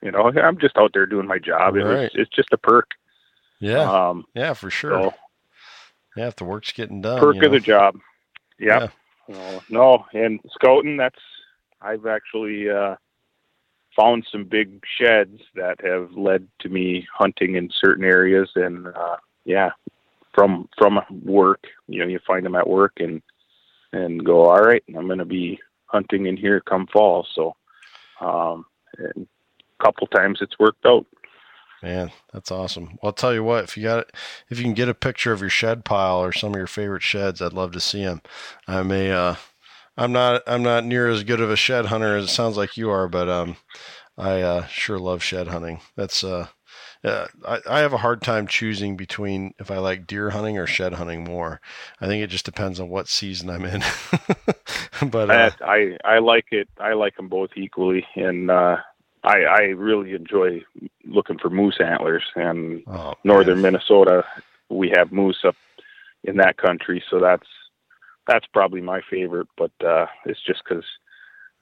you know I'm just out there doing my job. Right. It's, it's just a perk. Yeah, um, yeah, for sure. So, yeah, if the work's getting done, perk you know. of the job. Yep. Yeah. no, and scouting. That's I've actually uh, found some big sheds that have led to me hunting in certain areas, and uh, yeah, from from work. You know, you find them at work and and go, all right, I'm going to be hunting in here come fall. So, um, a couple times it's worked out. Man, that's awesome. Well, I'll tell you what, if you got if you can get a picture of your shed pile or some of your favorite sheds, I'd love to see them. I may, uh, I'm not, I'm not near as good of a shed hunter as it sounds like you are, but, um, I, uh, sure love shed hunting. That's, uh, uh, I, I have a hard time choosing between if I like deer hunting or shed hunting more. I think it just depends on what season I'm in. but uh, I, I like it. I like them both equally, and uh, I I really enjoy looking for moose antlers. And oh, northern Minnesota, we have moose up in that country, so that's that's probably my favorite. But uh, it's just because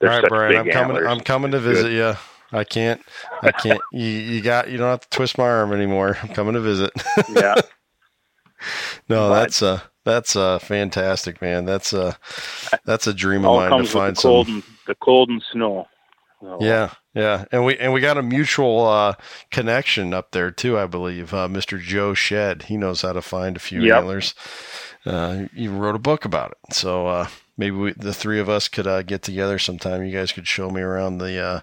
All right, Brian, I'm coming. antlers. I'm coming to visit you. I can't. I can't. You, you got. You don't have to twist my arm anymore. I'm coming to visit. yeah. no, but, that's uh that's uh fantastic, man. That's uh that's a dream of mine to find the cold some. And, the cold and snow. Oh. Yeah, yeah, and we and we got a mutual uh, connection up there too, I believe. Uh, Mr. Joe Shead, he knows how to find a few yep. antlers. Uh, he wrote a book about it, so uh, maybe we, the three of us could uh, get together sometime. You guys could show me around the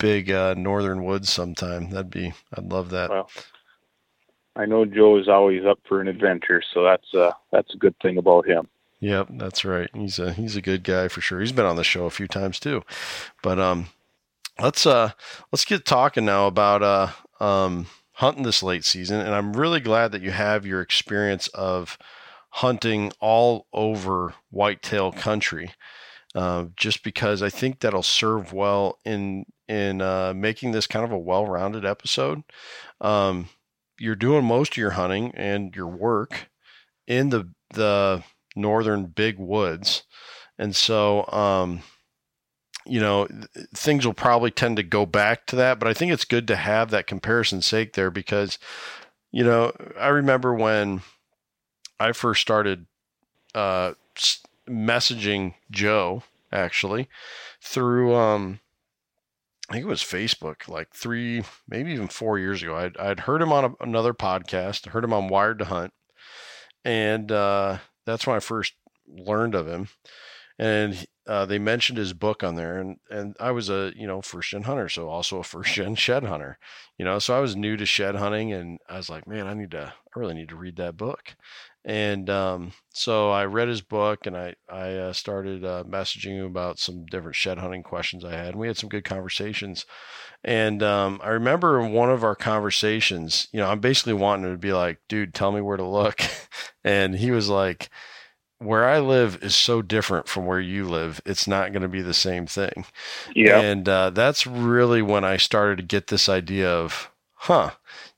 uh, big northern woods sometime. That'd be, I'd love that. Well, I know Joe is always up for an adventure, so that's uh, that's a good thing about him. Yep, that's right. He's a he's a good guy for sure. He's been on the show a few times too. But um let's uh let's get talking now about uh um hunting this late season and I'm really glad that you have your experience of hunting all over whitetail country. Uh, just because I think that'll serve well in in uh, making this kind of a well-rounded episode. Um, you're doing most of your hunting and your work in the the northern big woods. And so, um, you know, things will probably tend to go back to that, but I think it's good to have that comparison sake there because, you know, I remember when I first started uh, messaging Joe actually through, um, I think it was Facebook, like three, maybe even four years ago. I'd, I'd heard him on a, another podcast, heard him on Wired to Hunt, and uh, that's when I first learned of him. And uh, they mentioned his book on there, and and I was a you know first gen hunter, so also a first gen shed hunter, you know, so I was new to shed hunting, and I was like, man, I need to, I really need to read that book, and um, so I read his book, and I I uh, started uh, messaging him about some different shed hunting questions I had, and we had some good conversations, and um, I remember in one of our conversations, you know, I'm basically wanting him to be like, dude, tell me where to look. and he was like, where I live is so different from where you live. It's not going to be the same thing. Yeah. And uh, that's really when I started to get this idea of, huh,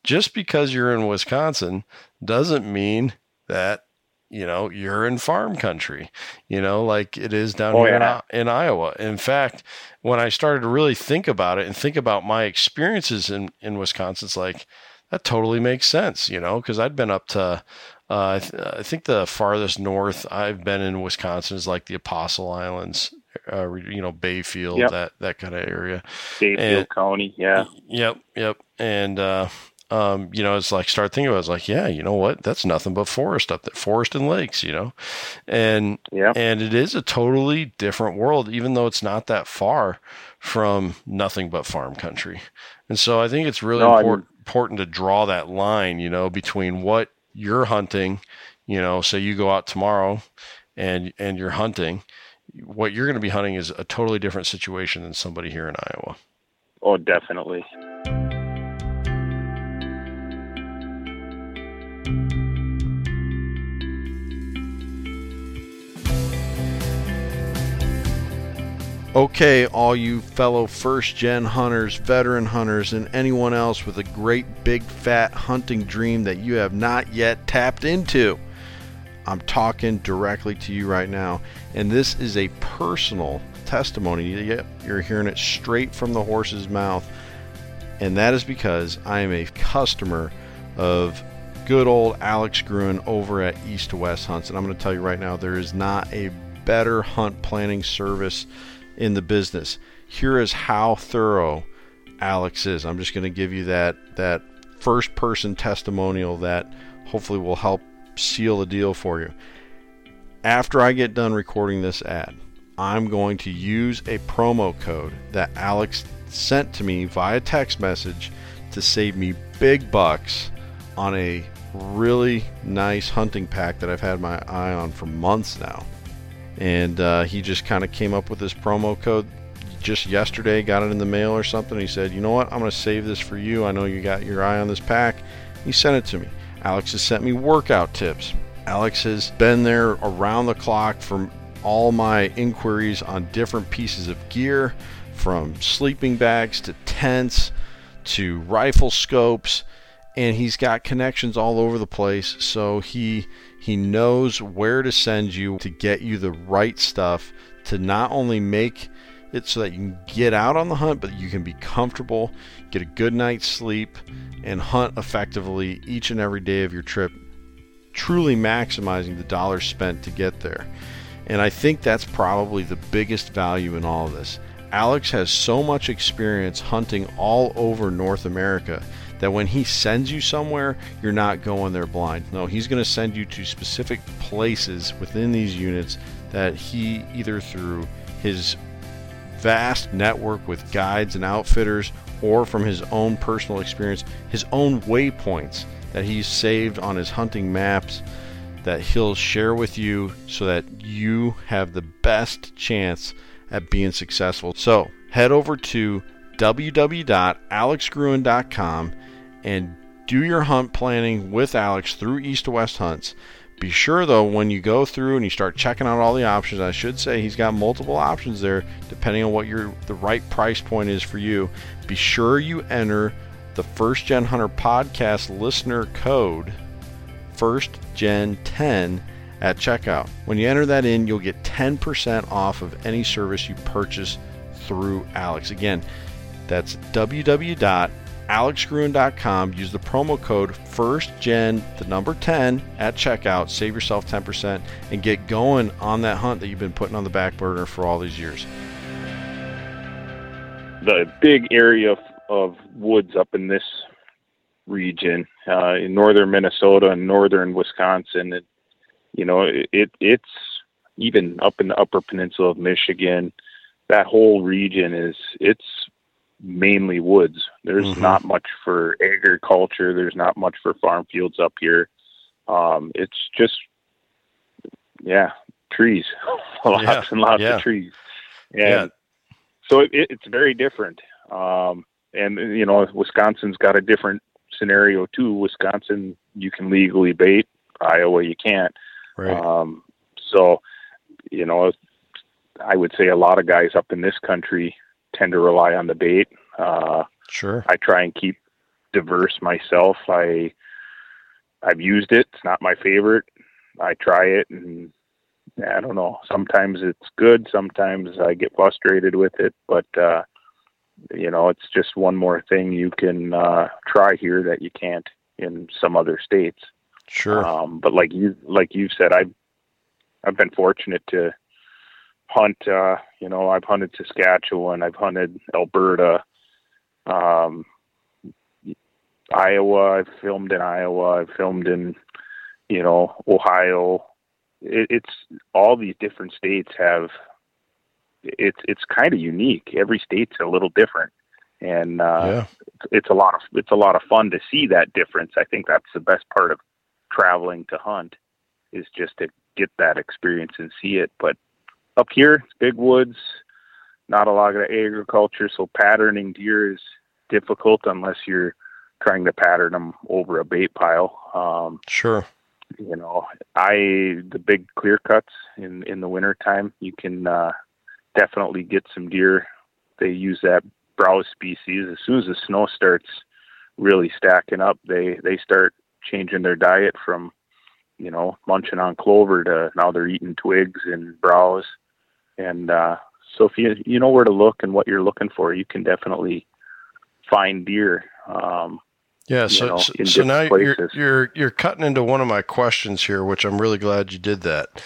just because you're in Wisconsin doesn't mean that you know, you're in farm country, you know, like it is down oh, here yeah. in, in, Iowa. In fact, when I started to really think about it and think about my experiences in, in Wisconsin, it's like, that totally makes sense, you know, because I'd been up to, uh, I, th- I, think the farthest north I've been in Wisconsin is like the Apostle Islands, uh, you know, Bayfield, yep. that, that kind of area. Bayfield and, County, yeah. Yep, yep. And, uh, um, you know, it's like start thinking about. It, it's like, yeah, you know what? That's nothing but forest up there, forest and lakes, you know, and yeah, and it is a totally different world, even though it's not that far from nothing but farm country. And so I think it's really no, important important to draw that line, you know, between what you're hunting, you know, say you go out tomorrow and and you're hunting, what you're going to be hunting is a totally different situation than somebody here in Iowa. Oh, definitely. Okay, all you fellow first gen hunters, veteran hunters, and anyone else with a great big fat hunting dream that you have not yet tapped into. I'm talking directly to you right now, and this is a personal testimony. Yep, You're hearing it straight from the horse's mouth, and that is because I am a customer of good old Alex Gruen over at East2West Hunts. And I'm going to tell you right now, there is not a better hunt planning service in the business. Here is how thorough Alex is. I'm just going to give you that that first person testimonial that hopefully will help seal the deal for you. After I get done recording this ad, I'm going to use a promo code that Alex sent to me via text message to save me big bucks on a really nice hunting pack that I've had my eye on for months now. And uh, he just kind of came up with this promo code just yesterday got it in the mail or something. He said you know what? I'm going to save this for you. I know you got your eye on this pack. He sent it to me. Alex has sent me workout tips. Alex has been there around the clock for all my inquiries on different pieces of gear from sleeping bags to tents to rifle scopes and he's got connections all over the place so he he knows where to send you to get you the right stuff to not only make it so that you can get out on the hunt, but you can be comfortable, get a good night's sleep, and hunt effectively each and every day of your trip, truly maximizing the dollars spent to get there. And I think that's probably the biggest value in all of this. Alex has so much experience hunting all over North America that when he sends you somewhere, you're not going there blind. No, he's going to send you to specific places within these units that he either through his vast network with guides and outfitters or from his own personal experience, his own waypoints that he's saved on his hunting maps that he'll share with you so that you have the best chance at being successful. So head over to www.alexgruen.com and do your hunt planning with Alex through East2West Hunts. Be sure though, when you go through and you start checking out all the options, I should say he's got multiple options there depending on what your the right price point is for you. Be sure you enter the First Gen Hunter podcast listener code First Gen 10 at checkout. When you enter that in, you'll get 10% off of any service you purchase through Alex. Again, that's www alexgruen.com. Use the promo code FIRSTGEN, the number 10, at checkout. Save yourself 10% and get going on that hunt that you've been putting on the back burner for all these years. The big area of, of woods up in this region, uh, in northern Minnesota and northern Wisconsin, it, you know, it it's even up in the upper peninsula of Michigan. That whole region is it's mainly woods. There's mm-hmm. not much for agriculture. There's not much for farm fields up here. Um, it's just, yeah, trees, lots yeah. and lots yeah. of trees. And yeah. so it, it's very different. Um, and you know, Wisconsin's got a different scenario too. Wisconsin, you can legally bait. Iowa, you can't. Right. Um, so, you know, I would say a lot of guys up in this country tend to rely on the bait. Uh, sure. I try and keep diverse myself. I I've used it. It's not my favorite. I try it, and I don't know. Sometimes it's good. Sometimes I get frustrated with it. But uh, you know, it's just one more thing you can uh, try here that you can't in some other states. Sure. Um, but like you like you said, I've I've been fortunate to hunt. Uh, you know, I've hunted Saskatchewan, I've hunted Alberta, um, Iowa. I've filmed in Iowa. I've filmed in, you know, Ohio. It, it's all these different states have. It's it's kind of unique. Every state's a little different, and uh, yeah. it's, it's a lot of it's a lot of fun to see that difference. I think that's the best part of traveling to hunt is just to get that experience and see it. But up here, big woods, not a lot of agriculture, so patterning deer is difficult unless you're trying to pattern them over a bait pile. Um, sure. You know, I the big clear cuts in in the winter time, you can uh, definitely get some deer. They use that browse species as soon as the snow starts really stacking up. They they start changing their diet from you know munching on clover to now they're eating twigs and browse and uh, so if you you know where to look and what you're looking for, you can definitely find deer. Um, yeah, so know, so, so now you're you're you're cutting into one of my questions here, which I'm really glad you did that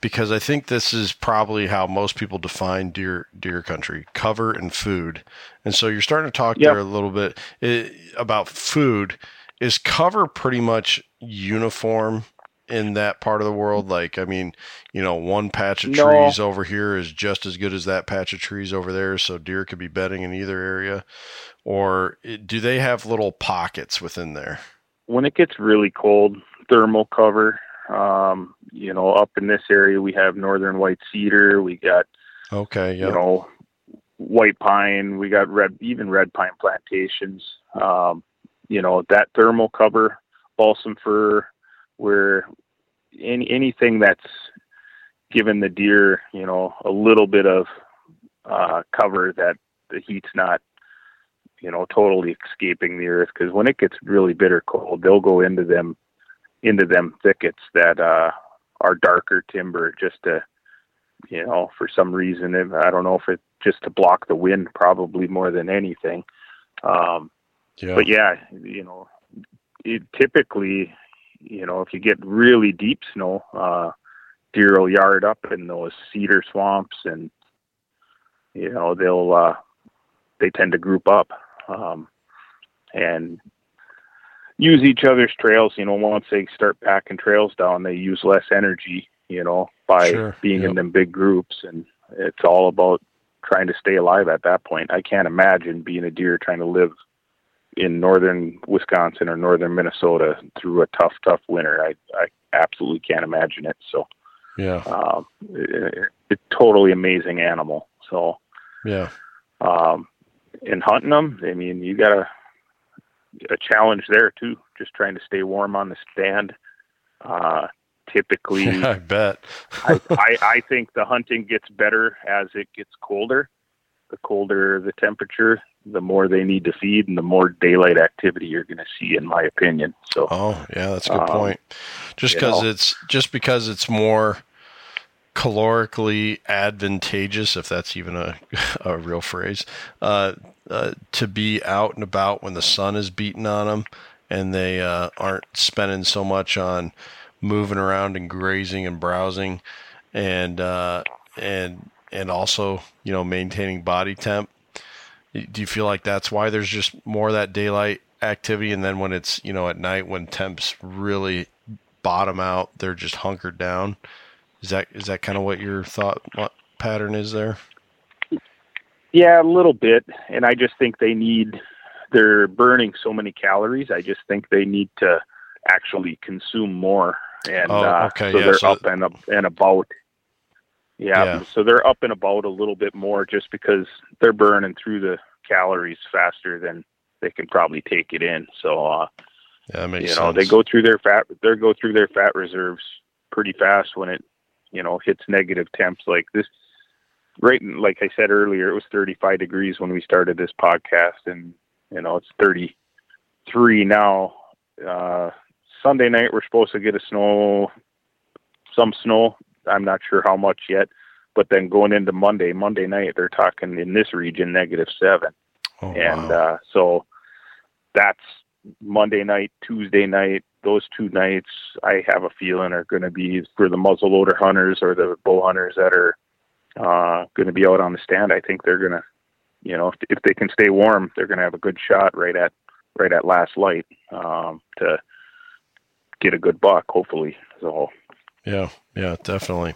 because I think this is probably how most people define deer deer country: cover and food. And so you're starting to talk yep. there a little bit eh, about food. Is cover pretty much uniform in that part of the world? Like, I mean, you know, one patch of no. trees over here is just as good as that patch of trees over there, so deer could be bedding in either area. Or do they have little pockets within there? When it gets really cold, thermal cover. Um, you know, up in this area, we have northern white cedar. We got, okay, you know, white pine. We got red, even red pine plantations. Um, you know, that thermal cover, balsam fir, where any anything that's given the deer, you know, a little bit of uh, cover that the heat's not, you know, totally escaping the earth. Because when it gets really bitter cold, they'll go into them into them thickets that uh, are darker timber just to, you know, for some reason. I don't know if it just to block the wind probably more than anything. Um, Yeah. but yeah, you know, it typically, you know, if you get really deep snow, uh, deer will yard up in those cedar swamps, and you know they'll uh, they tend to group up um, and use each other's trails. You know, once they start packing trails down, they use less energy. You know, by Sure, being yep. in them big groups, and it's all about trying to stay alive at that point. I can't imagine being a deer trying to live in northern Wisconsin or northern Minnesota through a tough, tough winter. I, I absolutely can't imagine it. So, yeah. um, it, it's totally amazing animal. So, Yeah. um, in hunting them, I mean, you got a, a challenge there too, just trying to stay warm on the stand. Uh, typically, I bet. I, I, I think the hunting gets better as it gets colder. The colder the temperature, the more they need to feed, and the more daylight activity you're going to see, in my opinion. So, Oh, yeah, that's a good Um, point. Just because it's just because it's more calorically advantageous, if that's even a, a real phrase, uh, uh, to be out and about when the sun is beating on them, and they uh, aren't spending so much on moving around and grazing and browsing, and uh, and and also you know maintaining body temp. Do you feel like that's why there's just more of that daylight activity, and then when it's you know at night when temps really bottom out, they're just hunkered down? Is that is that kind of what your thought what pattern is there? yeah, a little bit. And I just think they need, they're burning so many calories. I just think they need to actually consume more. And Oh, uh, okay, so yeah, they're so- up and up and about. Yeah, Yeah. so they're up and about a little bit more just because they're burning through the calories faster than they can probably take it in. So, uh, Yeah, you know sense. they go through their fat they go through their fat reserves pretty fast when it you know hits negative temps like this right like i said earlier it was 35 degrees when we started this podcast and you know it's 33 now uh sunday night we're supposed to get a snow some snow i'm not sure how much yet but then going into monday monday night they're talking in this region negative seven oh, and wow. uh, so that's Monday night, Tuesday night. Those two nights, I have a feeling are going to be for the muzzleloader hunters or the bow hunters that are uh, going to be out on the stand. I think they're going to, you know, if, if they can stay warm, they're going to have a good shot right at right at last light um, to get a good buck, hopefully. So yeah, yeah, definitely.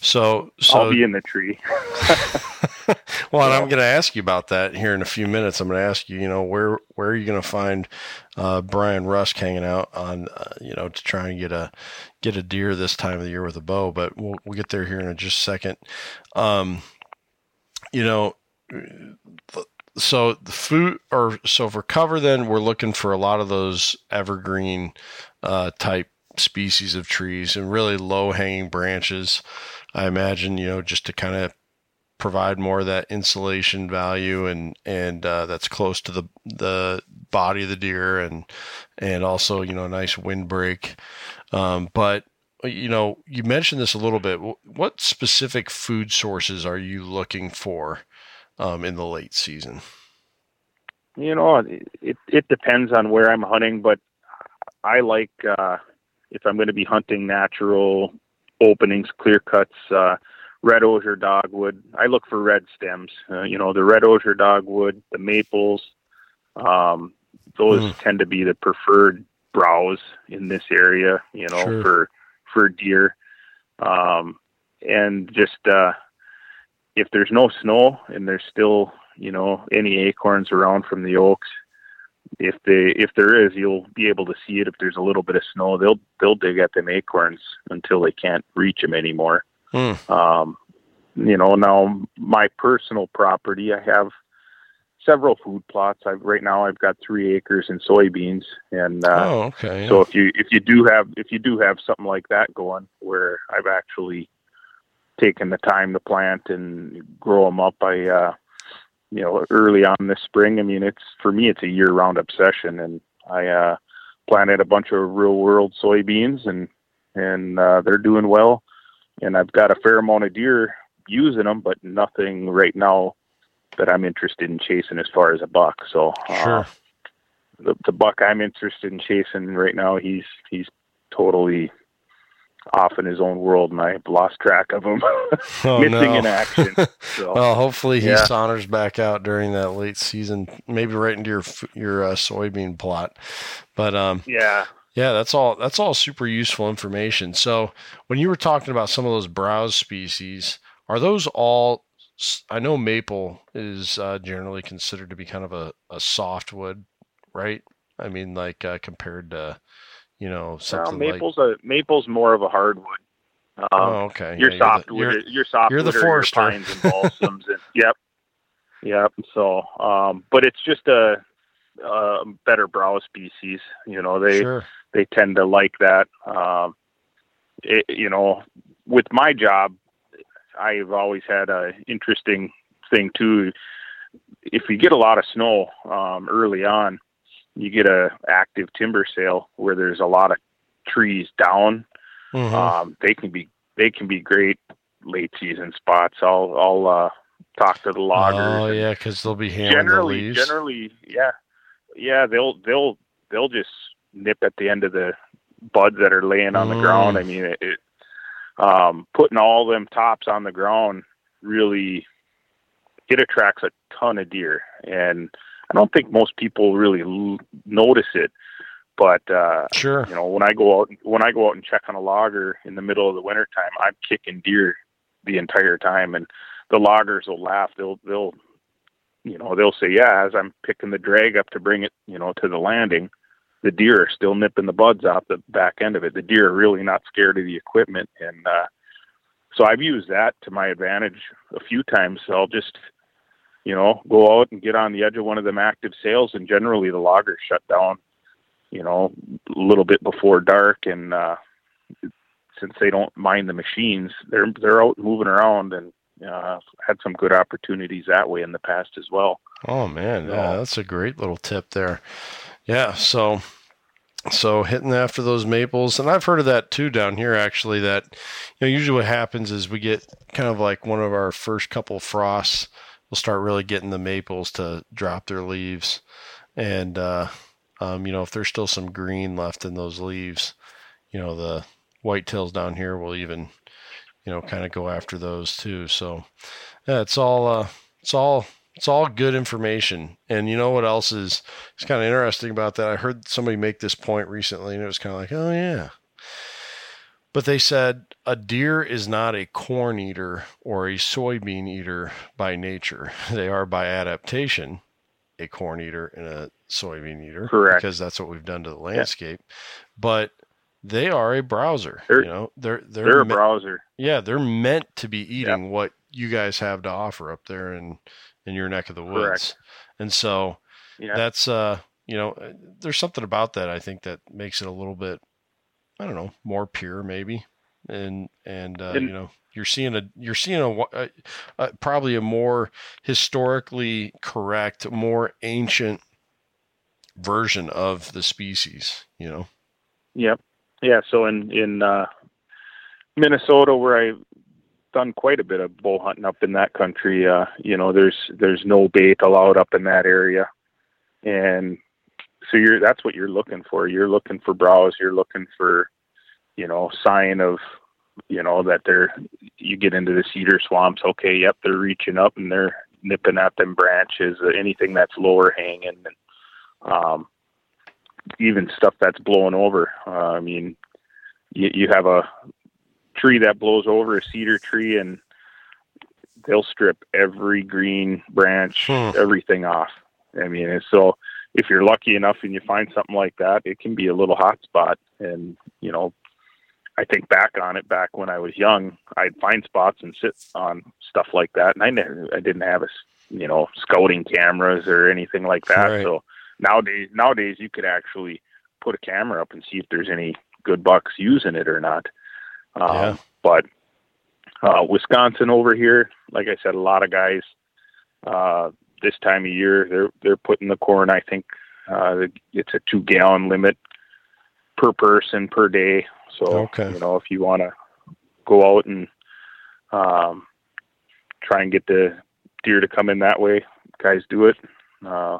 So so I'll be in the tree. well, and I'm going to ask you about that here in a few minutes. I'm going to ask you, you know, where where are you going to find uh, Brian Rusk hanging out on, uh, you know, to try and get a get a deer this time of the year with a bow? But we'll we'll get there here in just a second. Um, you know, so the food or so for cover, then we're looking for a lot of those evergreen uh, type species of trees and really low hanging branches. I imagine, you know, just to kind of provide more of that insulation value and and uh, that's close to the the body of the deer and and also you know a nice windbreak. Um, but you know you mentioned this a little bit. What specific food sources are you looking for um, in the late season? You know, it, it it depends on where I'm hunting, but I like uh, if I'm going to be hunting natural openings, clear cuts, uh, red osier dogwood. I look for red stems. Uh, you know, the red osier dogwood, the maples. Um, those Mm. tend to be the preferred browse in this area. You know, Sure. for for deer. Um, and just uh, if there's no snow and there's still you know any acorns around from the oaks if they if there is you'll be able to see it if there's a little bit of snow they'll they'll dig at them acorns until they can't reach them anymore Hmm. um you know now my personal property i have several food plots i've right now i've got three acres in soybeans and uh oh, okay. so if you if you do have if you do have something like that going where I've actually taken the time to plant and grow them up, I uh, you know early on this spring. I mean, it's for me it's a year round obsession, and I uh, planted a bunch of real world soybeans and and uh, they're doing well. And I've got a fair amount of deer using them, but nothing right now that I'm interested in chasing as far as a buck. So uh, Sure. the the buck I'm interested in chasing right now, he's he's totally off in his own world, and I've lost track of him, Oh, missing in action. So Well, hopefully he Yeah. saunters back out during that late season, maybe right into your your uh, soybean plot. But um, yeah, yeah, that's all. That's all super useful information. So when you were talking about some of those browse species, are those all? I know maple is uh, generally considered to be kind of a, a softwood, right? I mean, like uh, compared to, you know, something maple's a maple's more of a hardwood. Um. Oh, okay. your Yeah, you're the- softwood, you're- your softwood, you're the are your pines and balsams, and yep, yep. So, um, but it's just a, a better browse species. You know, they sure. they tend to like that. Um, it, you know, with my job, I've always had a interesting thing too. If you get a lot of snow um, early on, you get a active timber sale where there's a lot of trees down. Mhm. Um, they can be they can be great late season spots. I'll I'll uh, talk to the loggers. oh yeah, because they'll be generally, the generally, yeah, yeah. They'll they'll they'll just nip at the end of the buds that are laying on the Mm. ground. I mean, it, it um, putting all them tops on the ground really it attracts a ton of deer, and I don't think most people really l- notice it. But uh, Sure. you know, when I go out when I go out and check on a logger in the middle of the winter time, I'm kicking deer the entire time, and the loggers will laugh. They'll they'll you know they'll say, yeah, as I'm picking the drag up to bring it you know to the landing, the deer are still nipping the buds off the back end of it. The deer are really not scared of the equipment, and uh, so I've used that to my advantage a few times. So I'll just you know go out and get on the edge of one of them active sales, and generally the loggers shut down you know, a little bit before dark, and uh, since they don't mind the machines, they're they're out moving around, and uh, had some good opportunities that way in the past as well. Oh man, yeah, that's a great little tip there. Yeah, so so hitting after those maples, and I've heard of that too down here actually. That you know, usually what happens is we get kind of like one of our first couple frosts. We'll start really getting the maples to drop their leaves, and uh, um, you know, if there's still some green left in those leaves, you know, the whitetails down here will even, you know, kind of go after those too. So yeah, it's all uh, it's all it's all good information. And you know what else is it's kind of interesting about that? I heard somebody make this point recently, and it was kind of like, oh yeah. But they said a deer is not a corn eater or a soybean eater by nature. They are by adaptation a corn eater and a soybean eater. Correct. Because that's what we've done to the landscape. But they are a browser. They're- you know, they're they're, They're a browser. yeah, they're meant to be eating what you guys have to offer up there in in your neck of the woods. Correct. And so Yeah, that's uh, you know, uh, there's something about that I think that makes it a little bit I don't know, more pure maybe. And and uh, And- you know, you're seeing a you're seeing a, a, a probably a more historically correct, more ancient version of the species, you know. Yep. Yeah. So in in uh, Minnesota, where I've done quite a bit of bull hunting up in that country, uh, you know, there's there's no bait allowed up in that area, and so you're that's what you're looking for. You're looking for browse. You're looking for, you know, sign of, you know, that they're you get into the cedar swamps. Okay, yep, they're reaching up and they're nipping at them branches. uh, Anything that's lower hanging, and um, even stuff that's blowing over. Uh, I mean, you, you have a tree that blows over a cedar tree, and they'll strip every green branch, Hmm. everything off. I mean, and so if you're lucky enough and you find something like that, it can be a little hot spot. And you know, I think back on it back when I was young, I'd find spots and sit on stuff like that, and I never, I didn't have a, you know, scouting cameras or anything like that. Right. So nowadays, nowadays you could actually put a camera up and see if there's any good bucks using it or not. Um, Yeah. But uh, Wisconsin over here, like I said, a lot of guys uh, this time of year they're they're putting the corn. I think uh, it's a two gallon limit per person per day. So Okay. you know if you want to go out and um, try and get the deer to come in that way. Guys do it. Uh,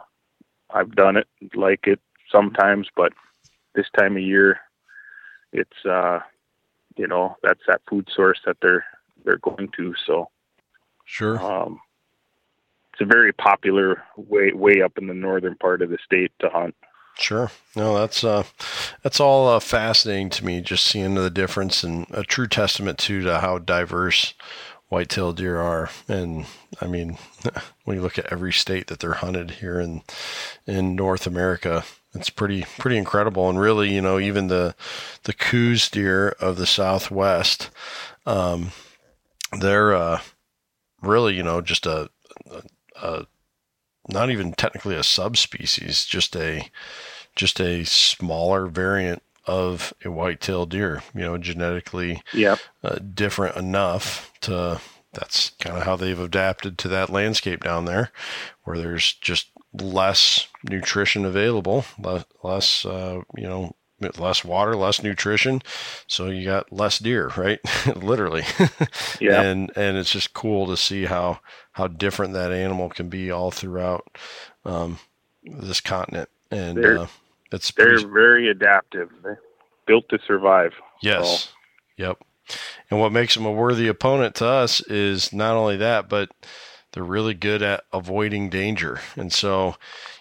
I've done it, like it sometimes, but this time of year, it's uh, you know that's that food source that they're they're going to. So sure, um, it's a very popular way way up in the northern part of the state to hunt. Sure. No, that's uh, that's all uh, fascinating to me. Just seeing the difference and a true testament too to how diverse white-tailed deer are. And I mean, when you look at every state that they're hunted here in in North America, it's pretty pretty incredible. And really, you know, even the the Coues deer of the Southwest, um, they're uh, really, you know, just a, a, a not even technically a subspecies, just a just a smaller variant of a white-tailed deer. You know, genetically yep. uh, different enough to. That's kind of how they've adapted to that landscape down there, where there's just less nutrition available, less, less uh, you know, less water, less nutrition, so you got less deer, right? Literally. yeah. And and it's just cool to see how how different that animal can be all throughout um, this continent, and they're, uh, it's they're pretty, very adaptive. They're built to survive. yes, so. yep. And what makes them a worthy opponent to us is not only that, but they're really good at avoiding danger. And so,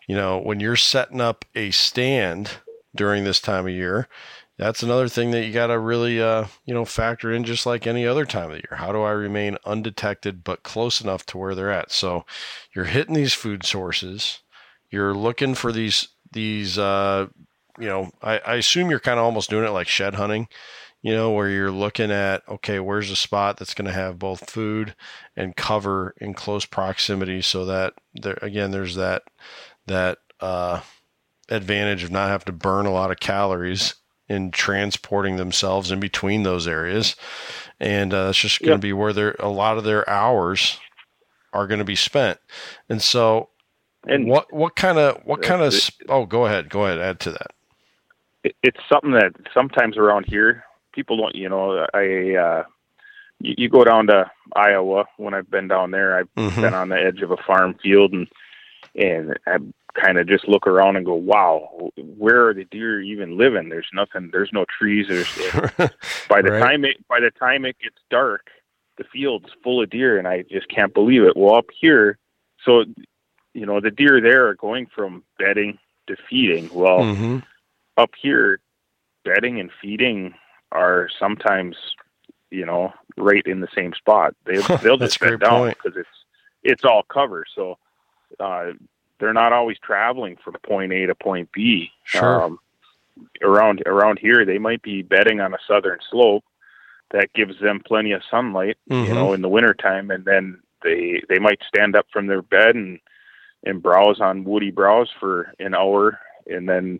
you know, when you're setting up a stand during this time of year, that's another thing that you got to really, uh, you know, factor in just like any other time of the year. How do I remain undetected but close enough to where they're at? So you're hitting these food sources. You're looking for these, these, uh, you know, I, I assume you're kind of almost doing it like shed hunting you know, where you're looking at, okay, where's a spot that's going to have both food and cover in close proximity so that there, again, there's that, that, uh, advantage of not having to burn a lot of calories in transporting themselves in between those areas. And uh, that's just going to yep. be where they a lot of their hours are going to be spent. And so, and what what kind of what kind of oh go ahead go ahead add to that. It's something that sometimes around here people don't, you know, I, uh, you, you go down to Iowa when I've been down there, I've mm-hmm. been on the edge of a farm field and, and I kind of just look around and go, wow, where are the deer even living? There's nothing, there's no trees. There's by the right. time it, by the time it gets dark, the field's full of deer and I just can't believe it. Well, up here, so, you know, the deer there are going from bedding to feeding. Well, mm-hmm. up here, bedding and feeding are sometimes, you know, right in the same spot. They they'll just bed down because it's it's all cover. So uh, they're not always traveling from point A to point B. Sure. Um, around around here, they might be bedding on a southern slope that gives them plenty of sunlight, mm-hmm. you know, in the wintertime, and then they they might stand up from their bed and and browse on woody browse for an hour, and then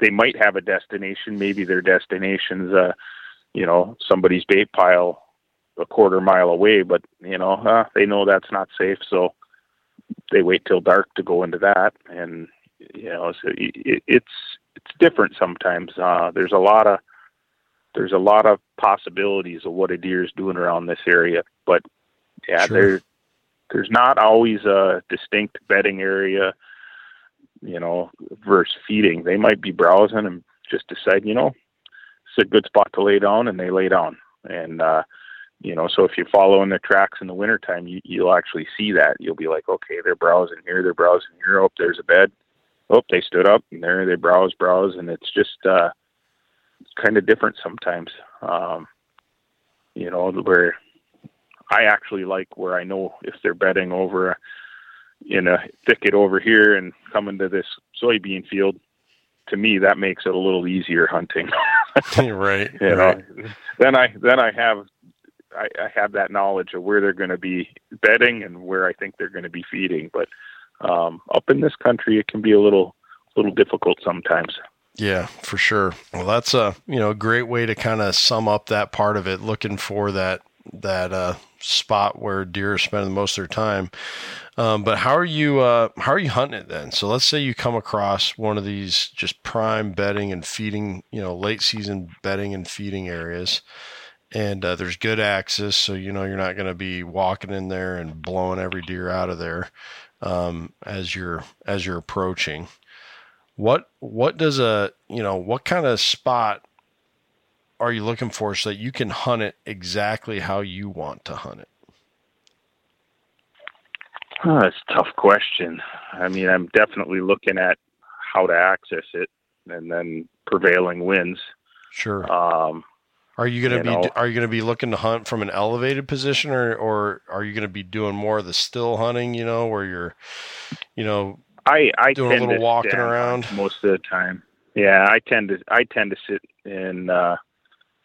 they might have a destination. Maybe their destination's, uh, you know, somebody's bait pile a quarter mile away, but you know, uh, they know that's not safe, so they wait till dark to go into that. And you know, so it, it's it's different sometimes. Uh, there's a lot of there's a lot of possibilities of what a deer is doing around this area, but yeah, sure. there there's not always a distinct bedding area you know, versus feeding. They might be browsing and just decide, you know, it's a good spot to lay down, and they lay down. And uh, you know, so if you follow in their tracks in the wintertime, you, you'll actually see that. You'll be like, okay, they're browsing here, they're browsing here. Oh, there's a bed. Oh, they stood up, and there they browse, browse, and it's just uh, kind of different sometimes. Um, you know, where I actually like where I know if they're bedding over in a thicket over here and coming to this soybean field, to me that makes it a little easier hunting. right. You right. know, then I then I have I, I have that knowledge of where they're going to be bedding and where I think they're going to be feeding. But um, up in this country, it can be a little little difficult sometimes. Yeah, for sure. Well, that's a you know great way to kind of sum up that part of it. Looking for that that uh, spot where deer are spending most of their time. Um, but how are you uh, how are you hunting it then? So let's say you come across one of these just prime bedding and feeding, you know, late season bedding and feeding areas, and uh, there's good access, so you know you're not going to be walking in there and blowing every deer out of there um, as you're as you're approaching. What what does a you know what kind of spot are you looking for so that you can hunt it exactly how you want to hunt it? Oh, that's a tough question. I mean, I'm definitely looking at how to access it, and then prevailing winds. Sure. Um, are you going to you be know. are you going to be looking to hunt from an elevated position or or are you going to be doing more of the still hunting, you know, where you're you know, I I Doing a little to walking around? most of the time. Yeah, I tend to I tend to sit and uh,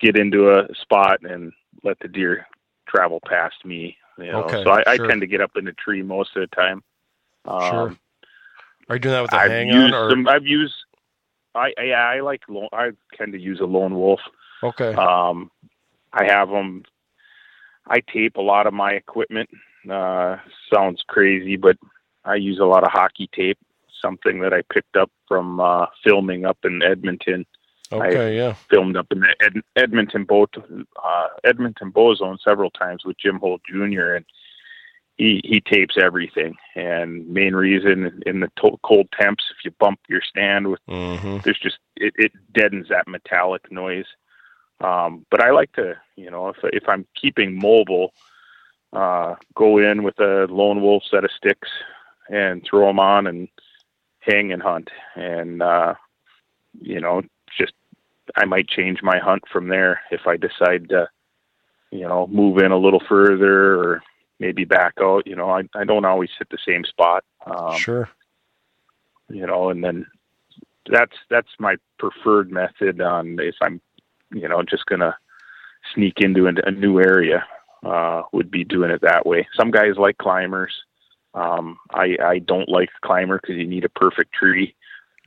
get into a spot and let the deer travel past me. You know, Okay, so I, sure. I tend to get up in the tree most of the time. Um, Sure. are you doing that with a I've hang on or some. I've used. I yeah, I like. I tend to use a lone wolf. Okay. Um, I have them. I tape a lot of my equipment. Uh, sounds crazy, but I use a lot of hockey tape. Something that I picked up from uh, filming up in Edmonton. Okay, yeah. Filmed up in the Ed- Edmonton boat, uh, Edmonton bow zone several times with Jim Holt Jr. and he he tapes everything. And main reason in the to- cold temps, if you bump your stand with Mhm. there's just it, it deadens that metallic noise. Um, but I like to, you know, if if I'm keeping mobile, uh, go in with a lone wolf set of sticks and throw them on and hang and hunt, and uh, you know, just I might change my hunt from there if I decide to, you know, move in a little further or maybe back out. You know, I I don't always hit the same spot. Um, sure. you know, and then that's that's my preferred method on if I'm, you know, just gonna sneak into a, a new area, uh, would be doing it that way. Some guys like climbers. Um, I I don't like climber because you need a perfect tree.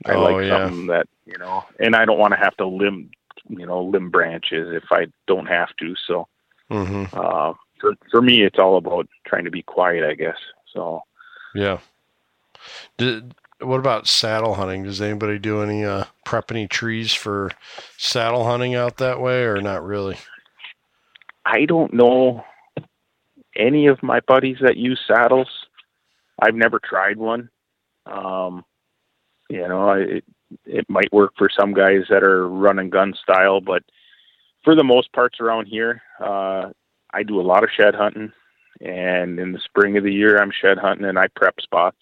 I Oh, like yeah. something that you know, and I don't want to have to limb, you know, limb branches if I don't have to. So Mhm. uh, for for me, it's all about trying to be quiet, I guess. So Yeah. Did, what about saddle hunting? Does anybody do any uh prep any trees for saddle hunting out that way or not really? I don't know any of my buddies that use saddles. I've never tried one. Um, you know, it it might work for some guys that are run and gun style, but for the most parts around here, uh, I do a lot of shed hunting, and in the spring of the year, I'm shed hunting and I prep spots.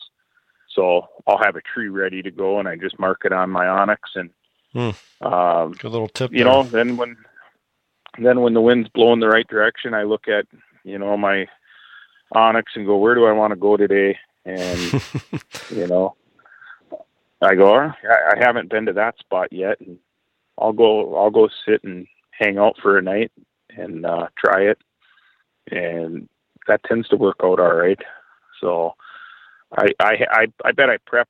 So I'll have a tree ready to go, and I just mark it on my onX, and Hmm. um, Good little tip you there. know then when then when the wind's blowing the right direction i look at you know my onX and go where do i want to go today and you know i go "Oh, I, I haven't been to that spot yet and i'll go i'll go sit and hang out for a night and uh try it and that tends to work out all right so i i i, I bet i prep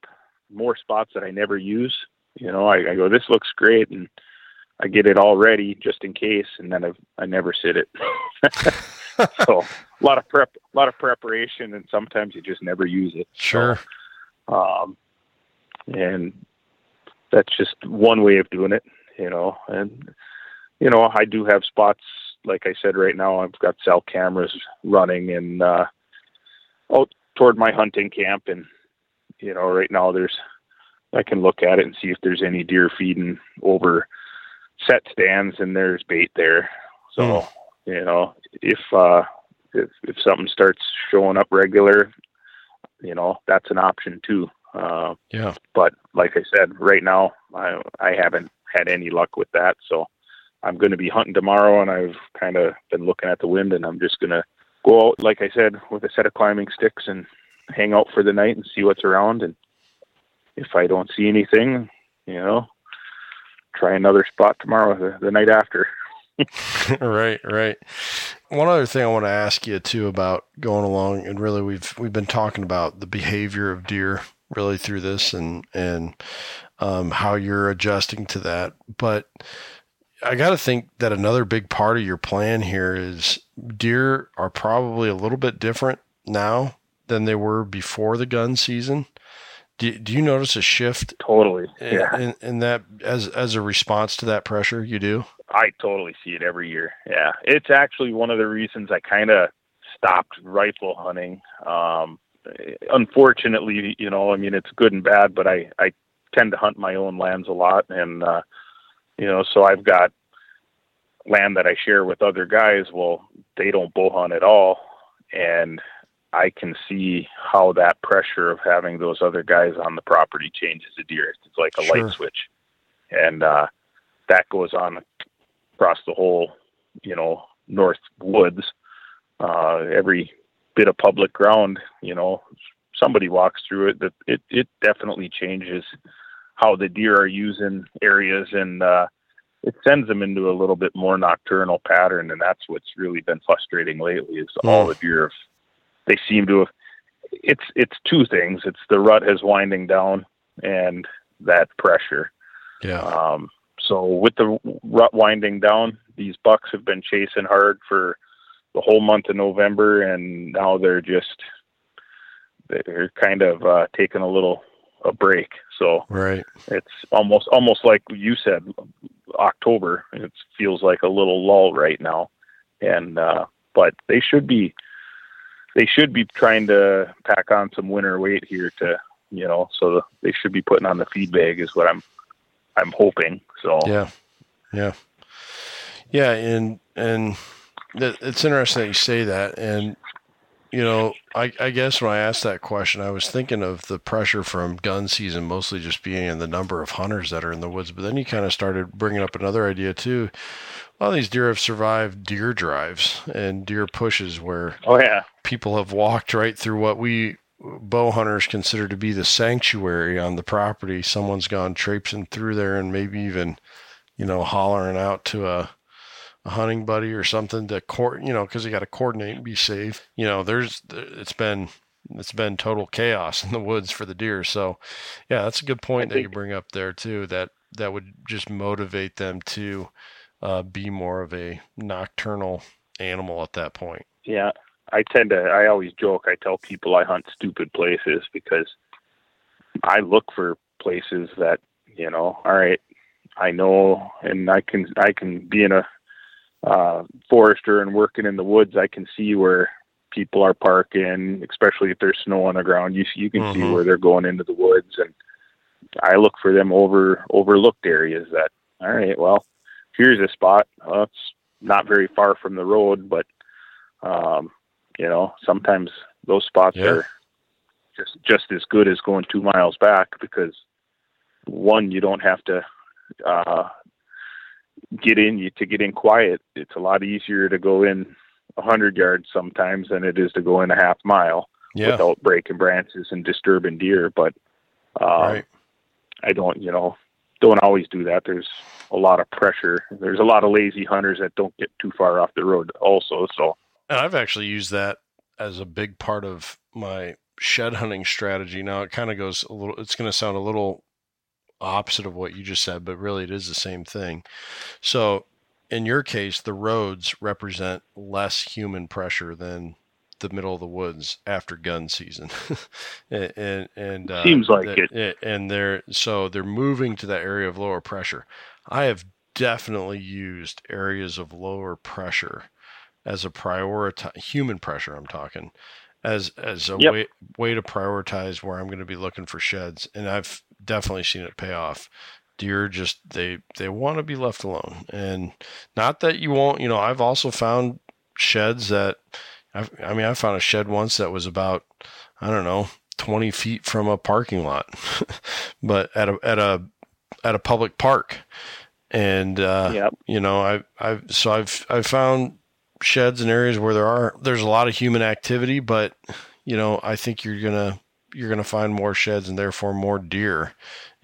more spots that i never use you know I, I go this looks great and I get it all ready just in case, and then I've, I never sit it. so a lot of prep, a lot of preparation, and sometimes you just never use it. Sure. So, um, and that's just one way of doing it, you know. And you know, I do have spots, like I said, right now I've got cell cameras running and uh, out toward my hunting camp, and you know, right now there's I can look at it and see if there's any deer feeding over set stands and there's bait there. So, you know, if uh if if something starts showing up regular, you know, that's an option too. Uh Yeah. but like I said, right now I I haven't had any luck with that. So I'm going to be hunting tomorrow, and I've kind of been looking at the wind, and I'm just going to go out, like I said, with a set of climbing sticks and hang out for the night and see what's around. And if I don't see anything, you know, try another spot tomorrow, the, the night after. right, right. One other thing I want to ask you too about going along, and really we've we've been talking about the behavior of deer really through this, and and um, how you're adjusting to that. But I got to think that another big part of your plan here is deer are probably a little bit different now than they were before the gun season. Do, do you notice a shift Totally. in, Yeah. in, in that as as a response to that pressure? You do. I totally see it every year. Yeah, it's actually one of the reasons I kind of stopped rifle hunting. Um, unfortunately, you know, I mean, it's good and bad, but I I tend to hunt my own lands a lot, and uh, you know, so I've got land that I share with other guys. Well, they don't bow hunt at all, and I can see how that pressure of having those other guys on the property changes a deer. It's like a sure. light switch, and uh, that goes on across the whole, you know, north woods. Uh, every bit of public ground, you know, somebody walks through it. That it it definitely changes how the deer are using areas and uh, it sends them into a little bit more nocturnal pattern, and that's what's really been frustrating lately. Is mm. all the deer they seem to have. It's it's two things. It's the rut is winding down, and that pressure. Yeah. Um, so with the rut winding down, these bucks have been chasing hard for the whole month of November, and now they're just they're kind of uh, taking a little a break. So right, it's almost almost like you said, October. It feels like a little lull right now, and uh, but they should be they should be trying to pack on some winter weight here to you know, so they should be putting on the feed bag is what I'm I'm hoping. So yeah, yeah, yeah, and and it's interesting that you say that, and you know, I, I guess when I asked that question, I was thinking of the pressure from gun season, mostly just being in the number of hunters that are in the woods. But then you kind of started bringing up another idea too. A lot of these deer have survived deer drives and deer pushes where oh yeah people have walked right through what we bow hunters consider to be the sanctuary on the property. Someone's gone traipsing through there and maybe even, you know, hollering out to a a hunting buddy or something to court, you know, because you got to coordinate and be safe. You know, there's it's been it's been total chaos in the woods for the deer. So, yeah, that's a good point that you bring up there too. That that would just motivate them to uh, be more of a nocturnal animal at that point. Yeah, I tend to. I always joke. I tell people I hunt stupid places because I look for places that you know. All right, I know, and I can I can be in a uh, forester and working in the woods, I can see where people are parking, especially if there's snow on the ground. You you can mm-hmm. see where they're going into the woods, and I look for them over overlooked areas. That all right, well, here's a spot. Uh, it's not very far from the road, but um, you know, sometimes those spots yeah. are just just as good as going two miles back because one, you don't have to uh, get in to get in quiet. It's a lot easier to go in a hundred yards sometimes than it is to go in a half mile yeah. without breaking branches and disturbing deer. But um, right. I don't, you know, don't always do that. There's a lot of pressure. There's a lot of lazy hunters that don't get too far off the road also. So and I've actually used that as a big part of my shed hunting strategy. Now it kind of goes a little. It's going to sound a little opposite of what you just said, but really it is the same thing. So, in your case, the roads represent less human pressure than the middle of the woods after gun season, and and, and uh, seems like the, it. And they're so they're moving to that area of lower pressure. I have definitely used areas of lower pressure as a priority human pressure. I'm talking as as a yep. way way to prioritize where I'm going to be looking for sheds, and I've definitely seen it pay off. Deer just they they want to be left alone, and not that you won't. You know, I've also found sheds that I've, I mean, I found a shed once that was about I don't know 20 feet from a parking lot, but at a at a at a public park, and uh, yep. you know, I I've so I've I've found sheds and areas where there are there's a lot of human activity, but you know, I think you're gonna you're gonna find more sheds and therefore more deer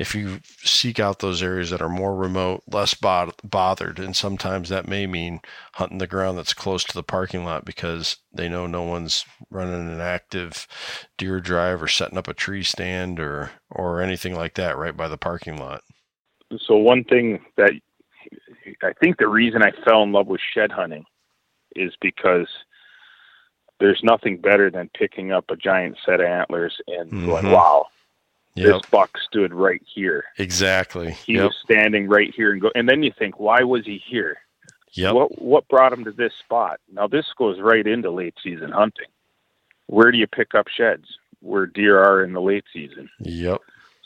if you seek out those areas that are more remote, less bothered, and sometimes that may mean hunting the ground that's close to the parking lot because they know no one's running an active deer drive or setting up a tree stand or or anything like that right by the parking lot. So one thing that I think the reason I fell in love with shed hunting is because there's nothing better than picking up a giant set of antlers and mm-hmm. going, wow, Yep. This buck stood right here. Exactly. He yep. was standing right here and go and then you think, why was he here? Yep. What what brought him to this spot? Now this goes right into late season hunting. Where do you pick up sheds? Where deer are in the late season. Yep.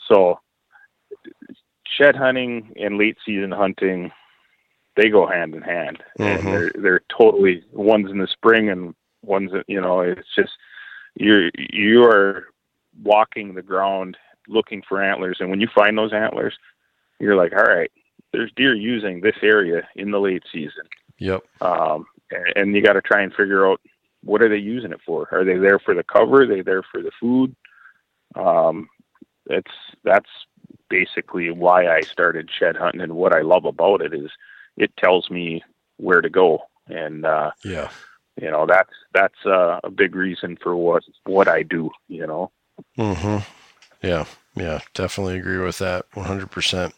So shed hunting and late season hunting they go hand in hand Mhm. and they're they're totally one's in the spring and one's that you know it's just you're you are walking the ground looking for antlers. And when you find those antlers you're like all right there's deer using this area in the late season. Yep. um, and, and you got to try and figure out what are they using it for? Are they there for the cover? Are they there for the food? Um, it's that's basically why I started shed hunting and what I love about it is it tells me where to go. And uh, Yeah. You know that's that's uh, a big reason for what what I do you know Mm-hmm. Yeah. Yeah. Definitely agree with that. One hundred percent.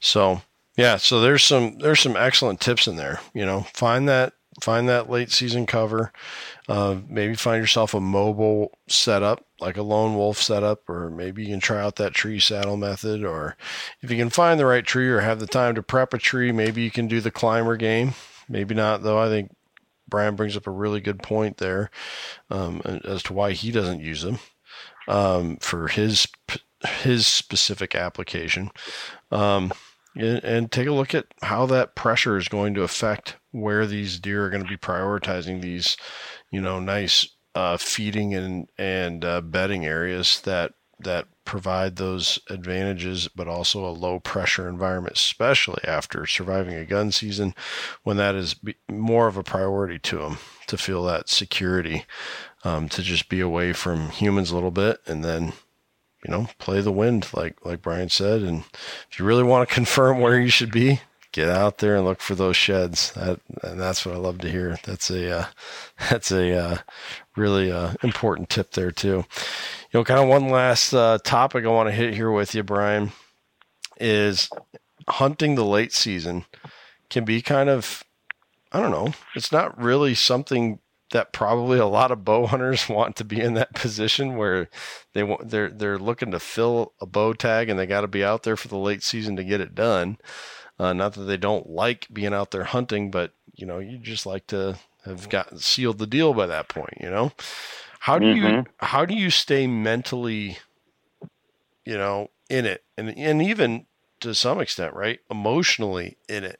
So yeah. So there's some there's some excellent tips in there. You know, find that find that late season cover. Uh, maybe find yourself a mobile setup like a lone wolf setup, or maybe you can try out that tree saddle method. Or if you can find the right tree or have the time to prep a tree, maybe you can do the climber game. Maybe not though. I think Brian brings up a really good point there um, as to why he doesn't use them um, for his his specific application, um, and, take a look at how that pressure is going to affect where these deer are going to be prioritizing these, you know, nice uh, feeding and and uh, bedding areas that that provide those advantages, but also a low pressure environment, especially after surviving a gun season, when that is more of a priority to them to feel that security, um, to just be away from humans a little bit, and then you know play the wind, like like Brian said. And if you really want to confirm where you should be, get out there and look for those sheds. That and that's what I love to hear. That's a uh, that's a uh, really uh, important tip there too. You know, kind of one last uh, topic I want to hit here with you, Brian, is hunting the late season can be kind of I don't know. It's not really something that probably a lot of bow hunters want to be in that position where they want they're they're looking to fill a bow tag and they got to be out there for the late season to get it done. Uh, not that they don't like being out there hunting, but you know you just like to have gotten sealed the deal by that point. You know, how do you Mhm. how do you stay mentally, you know, in it and and even to some extent, right, emotionally in it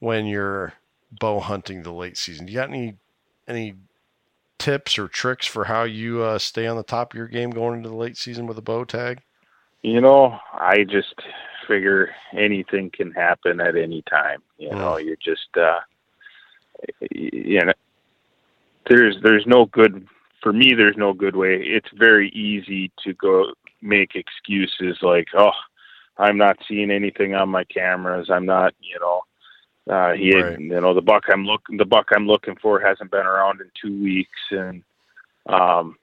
when you're bow hunting the late season? Do you got any any tips or tricks for how you uh, stay on the top of your game going into the late season with a bow tag? You know, I just figure anything can happen at any time. You know, you're just uh you know there's there's no good for me there's no good way. It's very easy to go make excuses like, "Oh, I'm not seeing anything on my cameras. I'm not, you know, uh he had, Right. you know, the buck I'm looking the buck I'm looking for hasn't been around in 2 weeks and um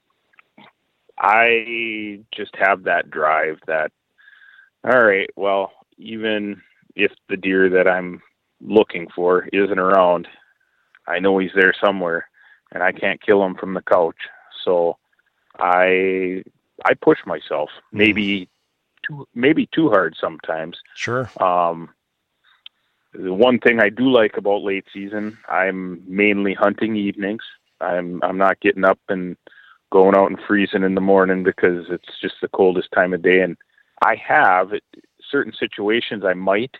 I just have that drive that, all right, well, even if the deer that I'm looking for isn't around, I know he's there somewhere and I can't kill him from the couch. So I, I push myself maybe too, maybe too hard sometimes. Sure. Um, the one thing I do like about late season, I'm mainly hunting evenings. I'm I'm not getting up and going out and freezing in the morning because it's just the coldest time of day. And I have certain situations I might,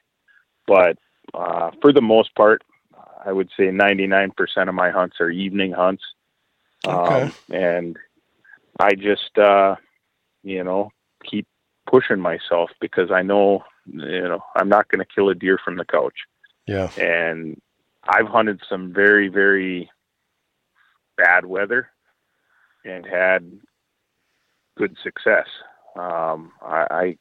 but uh, for the most part, I would say 99% of my hunts are evening hunts. Okay. Um, and I just, uh, you know, keep pushing myself because I know, you know, I'm not going to kill a deer from the couch. Yeah. And I've hunted some very, very bad weather and had good success. Um, I, I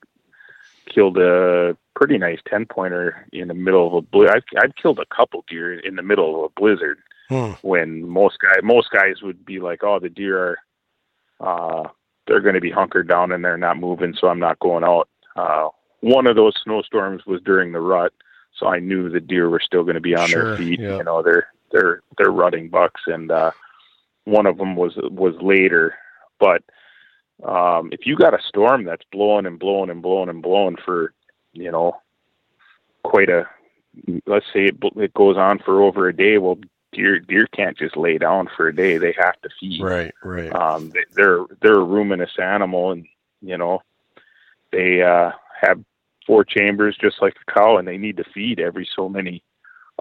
killed a pretty nice 10 pointer in the middle of a blue. I've, I've killed a couple deer in the middle of a blizzard Hmm. when most guy most guys would be like, "Oh, the deer are uh, they're going to be hunkered down and they're not moving, so I'm not going out." Uh, one of those snowstorms was during the rut, so I knew the deer were still going to be on Sure, their feet. yeah. You know, they're they're they're rutting bucks, and uh, one of them was was later. But um, if you got a storm that's blowing and blowing and blowing and blowing for, you know, quite a, let's say it, it goes on for over a day. Well, deer deer can't just lay down for a day; they have to feed. Right, right. Um, they, they're they're a ruminous animal, and you know, they uh, have four chambers just like a cow, and they need to feed every so many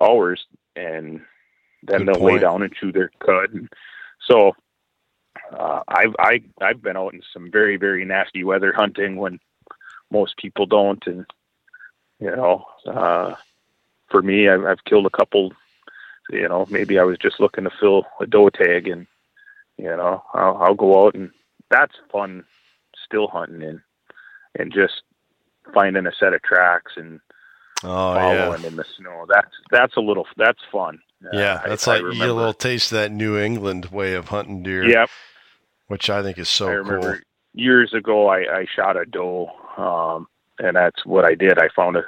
hours, and then Good they'll lay down and chew their cud. And so uh, I've I I've been out in some very very nasty weather hunting when most people don't, and you know, uh, for me, I've, I've killed a couple. You know, maybe I was just looking to fill a doe tag, and you know, I'll, I'll go out and that's fun, still hunting and and just finding a set of tracks and Oh yeah, following in the snow. That's that's a little that's fun. Uh, yeah. I- That's I like you get a little taste of that New England way of hunting deer. Yep. Which I think is so I remember cool. years ago I, I shot a doe, um, and that's what I did. I found a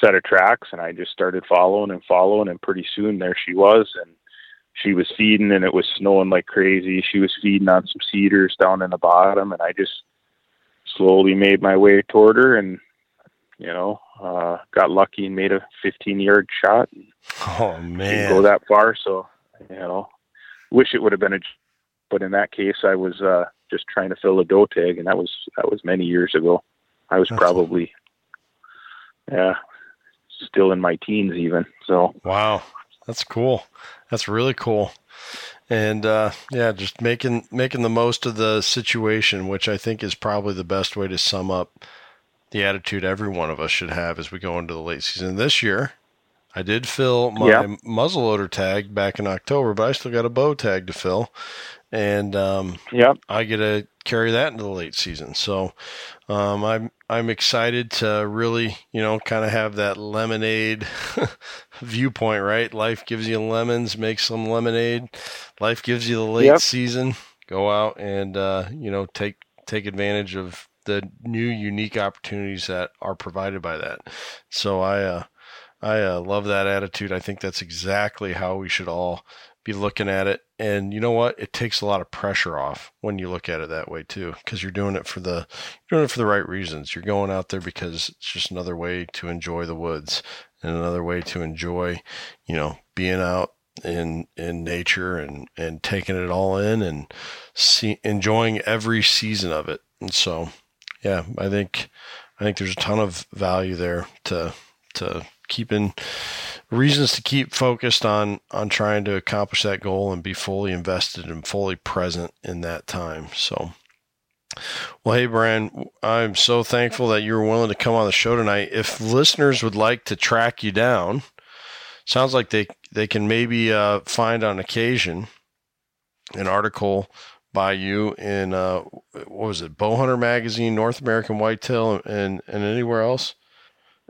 set of tracks and I just started following and following, and pretty soon there she was, and she was feeding, and it was snowing like crazy. She was feeding on some cedars down in the bottom, and I just slowly made my way toward her, and you know, uh, got lucky and made a 15 yard shot. Oh didn't man, go that far. So, you know, wish it would have been a, but in that case, I was uh, just trying to fill a doe tag, and that was that was many years ago. I was That's- probably, yeah, still in my teens even. So, Wow, that's cool. That's really cool. And uh, yeah, just making making the most of the situation, which I think is probably the best way to sum up the attitude every one of us should have as we go into the late season. This year, I did fill my Yeah. muzzleloader tag back in October, but I still got a bow tag to fill, and um, yeah, I get to carry that into the late season. So um, I'm I'm excited to really you know kind of have that lemonade viewpoint. Right, life gives you lemons, make some lemonade. Life gives you the late Yep. season. Go out and uh, you know take take advantage of the new unique opportunities that are provided by that. So I uh, I uh, love that attitude. I think that's exactly how we should all be looking at it. And you know what? It takes a lot of pressure off when you look at it that way too, because you're doing it for the you're doing it for the right reasons. You're going out there because it's just another way to enjoy the woods and another way to enjoy, you know, being out in in nature and and taking it all in and see enjoying every season of it. And so, yeah, I think I think there's a ton of value there to to keeping reasons to keep focused on on trying to accomplish that goal and be fully invested and fully present in that time. So well, hey, Brian, I'm so thankful that you were willing to come on the show tonight. If listeners would like to track you down, sounds like they they can maybe uh, find on occasion an article by you in uh, what was it, Bowhunter Magazine, North American Whitetail, and and anywhere else.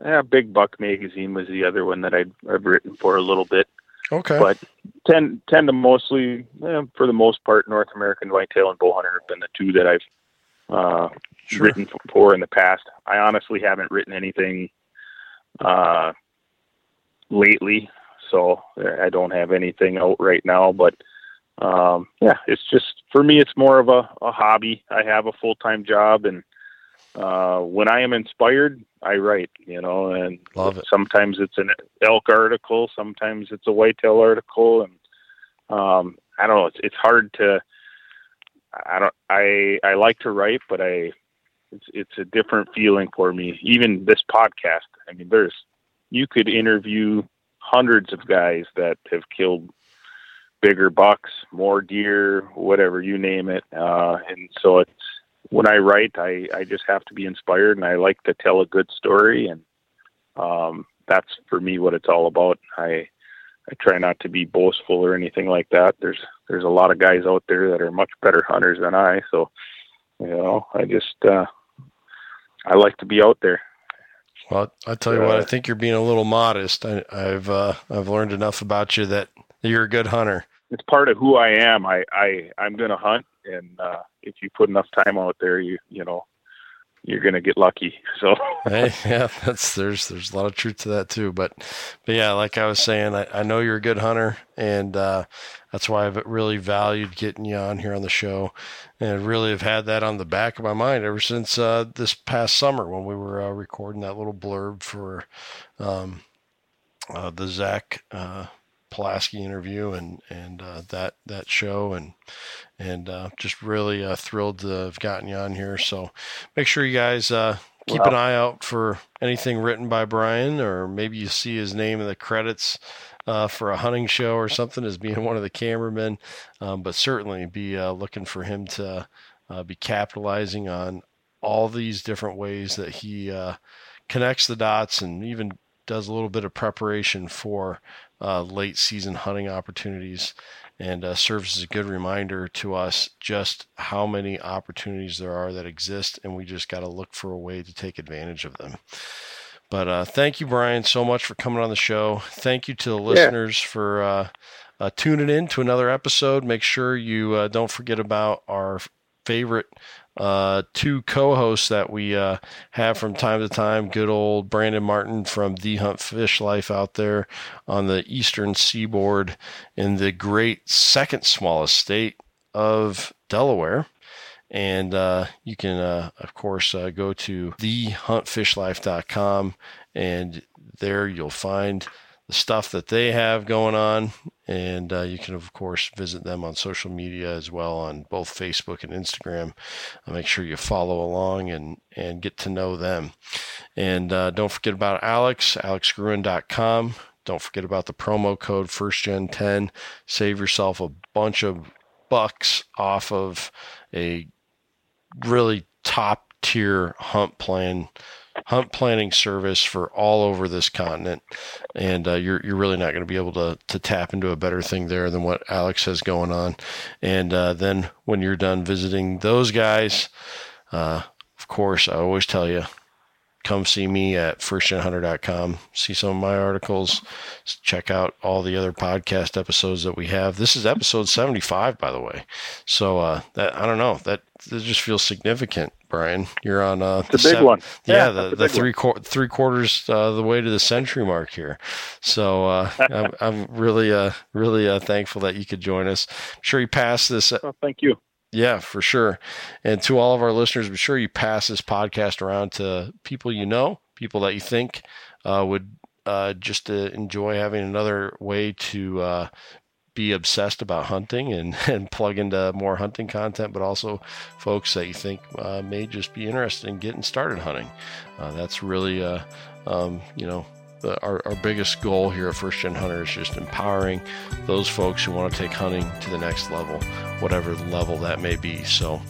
Yeah. Big Buck magazine was the other one that I'd, I've written for a little bit. Okay. but tend tend to mostly, eh, for the most part, North American whitetail and bowhunter have been the two that I've uh, Sure. written for in the past. I honestly haven't written anything uh, lately, so I don't have anything out right now. But um, yeah, it's just for me, it's more of a, a hobby. I have a full time job, and uh, when I am inspired, I write. You know, and Love it. sometimes it's an elk article, sometimes it's a whitetail article, and um, I don't know. It's it's hard to. I don't. I I like to write, but I it's it's a different feeling for me. Even this podcast. I mean, there's you could interview hundreds of guys that have killed bigger bucks, more deer, whatever you name it. Uh, and so it's when I write, I I just have to be inspired, and I like to tell a good story, and um, that's for me what it's all about. I I try not to be boastful or anything like that. There's there's a lot of guys out there that are much better hunters than I, so you know, I just uh I like to be out there. Well, I tell you what, I Uh, think you're being a little modest. I, I've uh, I've learned enough about you that you're a good hunter. It's part of who I am. I I I'm going to hunt and uh if you put enough time out there, you you know, you're to get lucky. So, hey, yeah, that's there's there's a lot of truth to that too. But, but yeah, like I was saying, I, I know you're a good hunter, and uh, that's why I've really valued getting you on here on the show, and really have had that on the back of my mind ever since uh, this past summer when we were uh, recording that little blurb for um, uh, the Zach uh, Pulaski interview and and uh, that that show and and uh, just really uh, thrilled to have gotten you on here. So make sure you guys uh, keep an eye out for anything written by Brian, or maybe you see his name in the credits. Uh, for a hunting show or something as being one of the cameramen, um, but certainly be uh, looking for him to be capitalizing on all these different ways that he connects the dots and even does a little bit of preparation for uh, late season hunting opportunities and uh, serves as a good reminder to us just how many opportunities there are that exist, and we just got to look for a way to take advantage of them. But uh, thank you, Brian, so much for coming on the show. Thank you to the listeners yeah. for uh, uh, tuning in to another episode. Make sure you uh, don't forget about our favorite uh, two co-hosts that we uh, have from time to time. Good old Brandon Martin from The Hunt Fish Life out there on the eastern seaboard in the great second smallest state of Delaware. And uh, you can, uh, of course, uh, go to thehuntfishlife.com and there you'll find the stuff that they have going on. And uh, you can, of course, visit them on social media as well on both Facebook and Instagram. Uh, make sure you follow along and, and get to know them. And uh, don't forget about Alex, alexgruen.com. Don't forget about the promo code FirstGen10. Save yourself a bunch of bucks off of a really top tier hunt plan hunt planning service for all over this continent, and uh, you're you're really not going to be able to to tap into a better thing there than what Alex has going on. And uh, then when you're done visiting those guys, uh, of course, I always tell you come see me at firstgenhunter.com. See some of my articles. Check out all the other podcast episodes that we have. This is episode 75, by the way. So uh, that I don't know that, that just feels significant. Brian, you're on uh, the, the big seven, one. Yeah, yeah the, the three qu- three quarters uh, the way to the century mark here. So uh, I'm, I'm, really uh, really uh, thankful that you could join us. I'm sure you passed this. Oh, thank you. Yeah, for sure. And to all of our listeners, be sure you pass this podcast around to people you know, people that you think uh, would uh, just enjoy having another way to uh, be obsessed about hunting and, and plug into more hunting content, but also folks that you think uh, may just be interested in getting started hunting. Uh, that's really, uh, um, you know, the, our, our biggest goal here at First Gen Hunter is just empowering those folks who want to take hunting to the next level, whatever level that may be. So,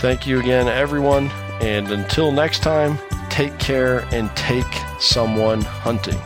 thank you again, everyone. And until next time, take care and take someone hunting.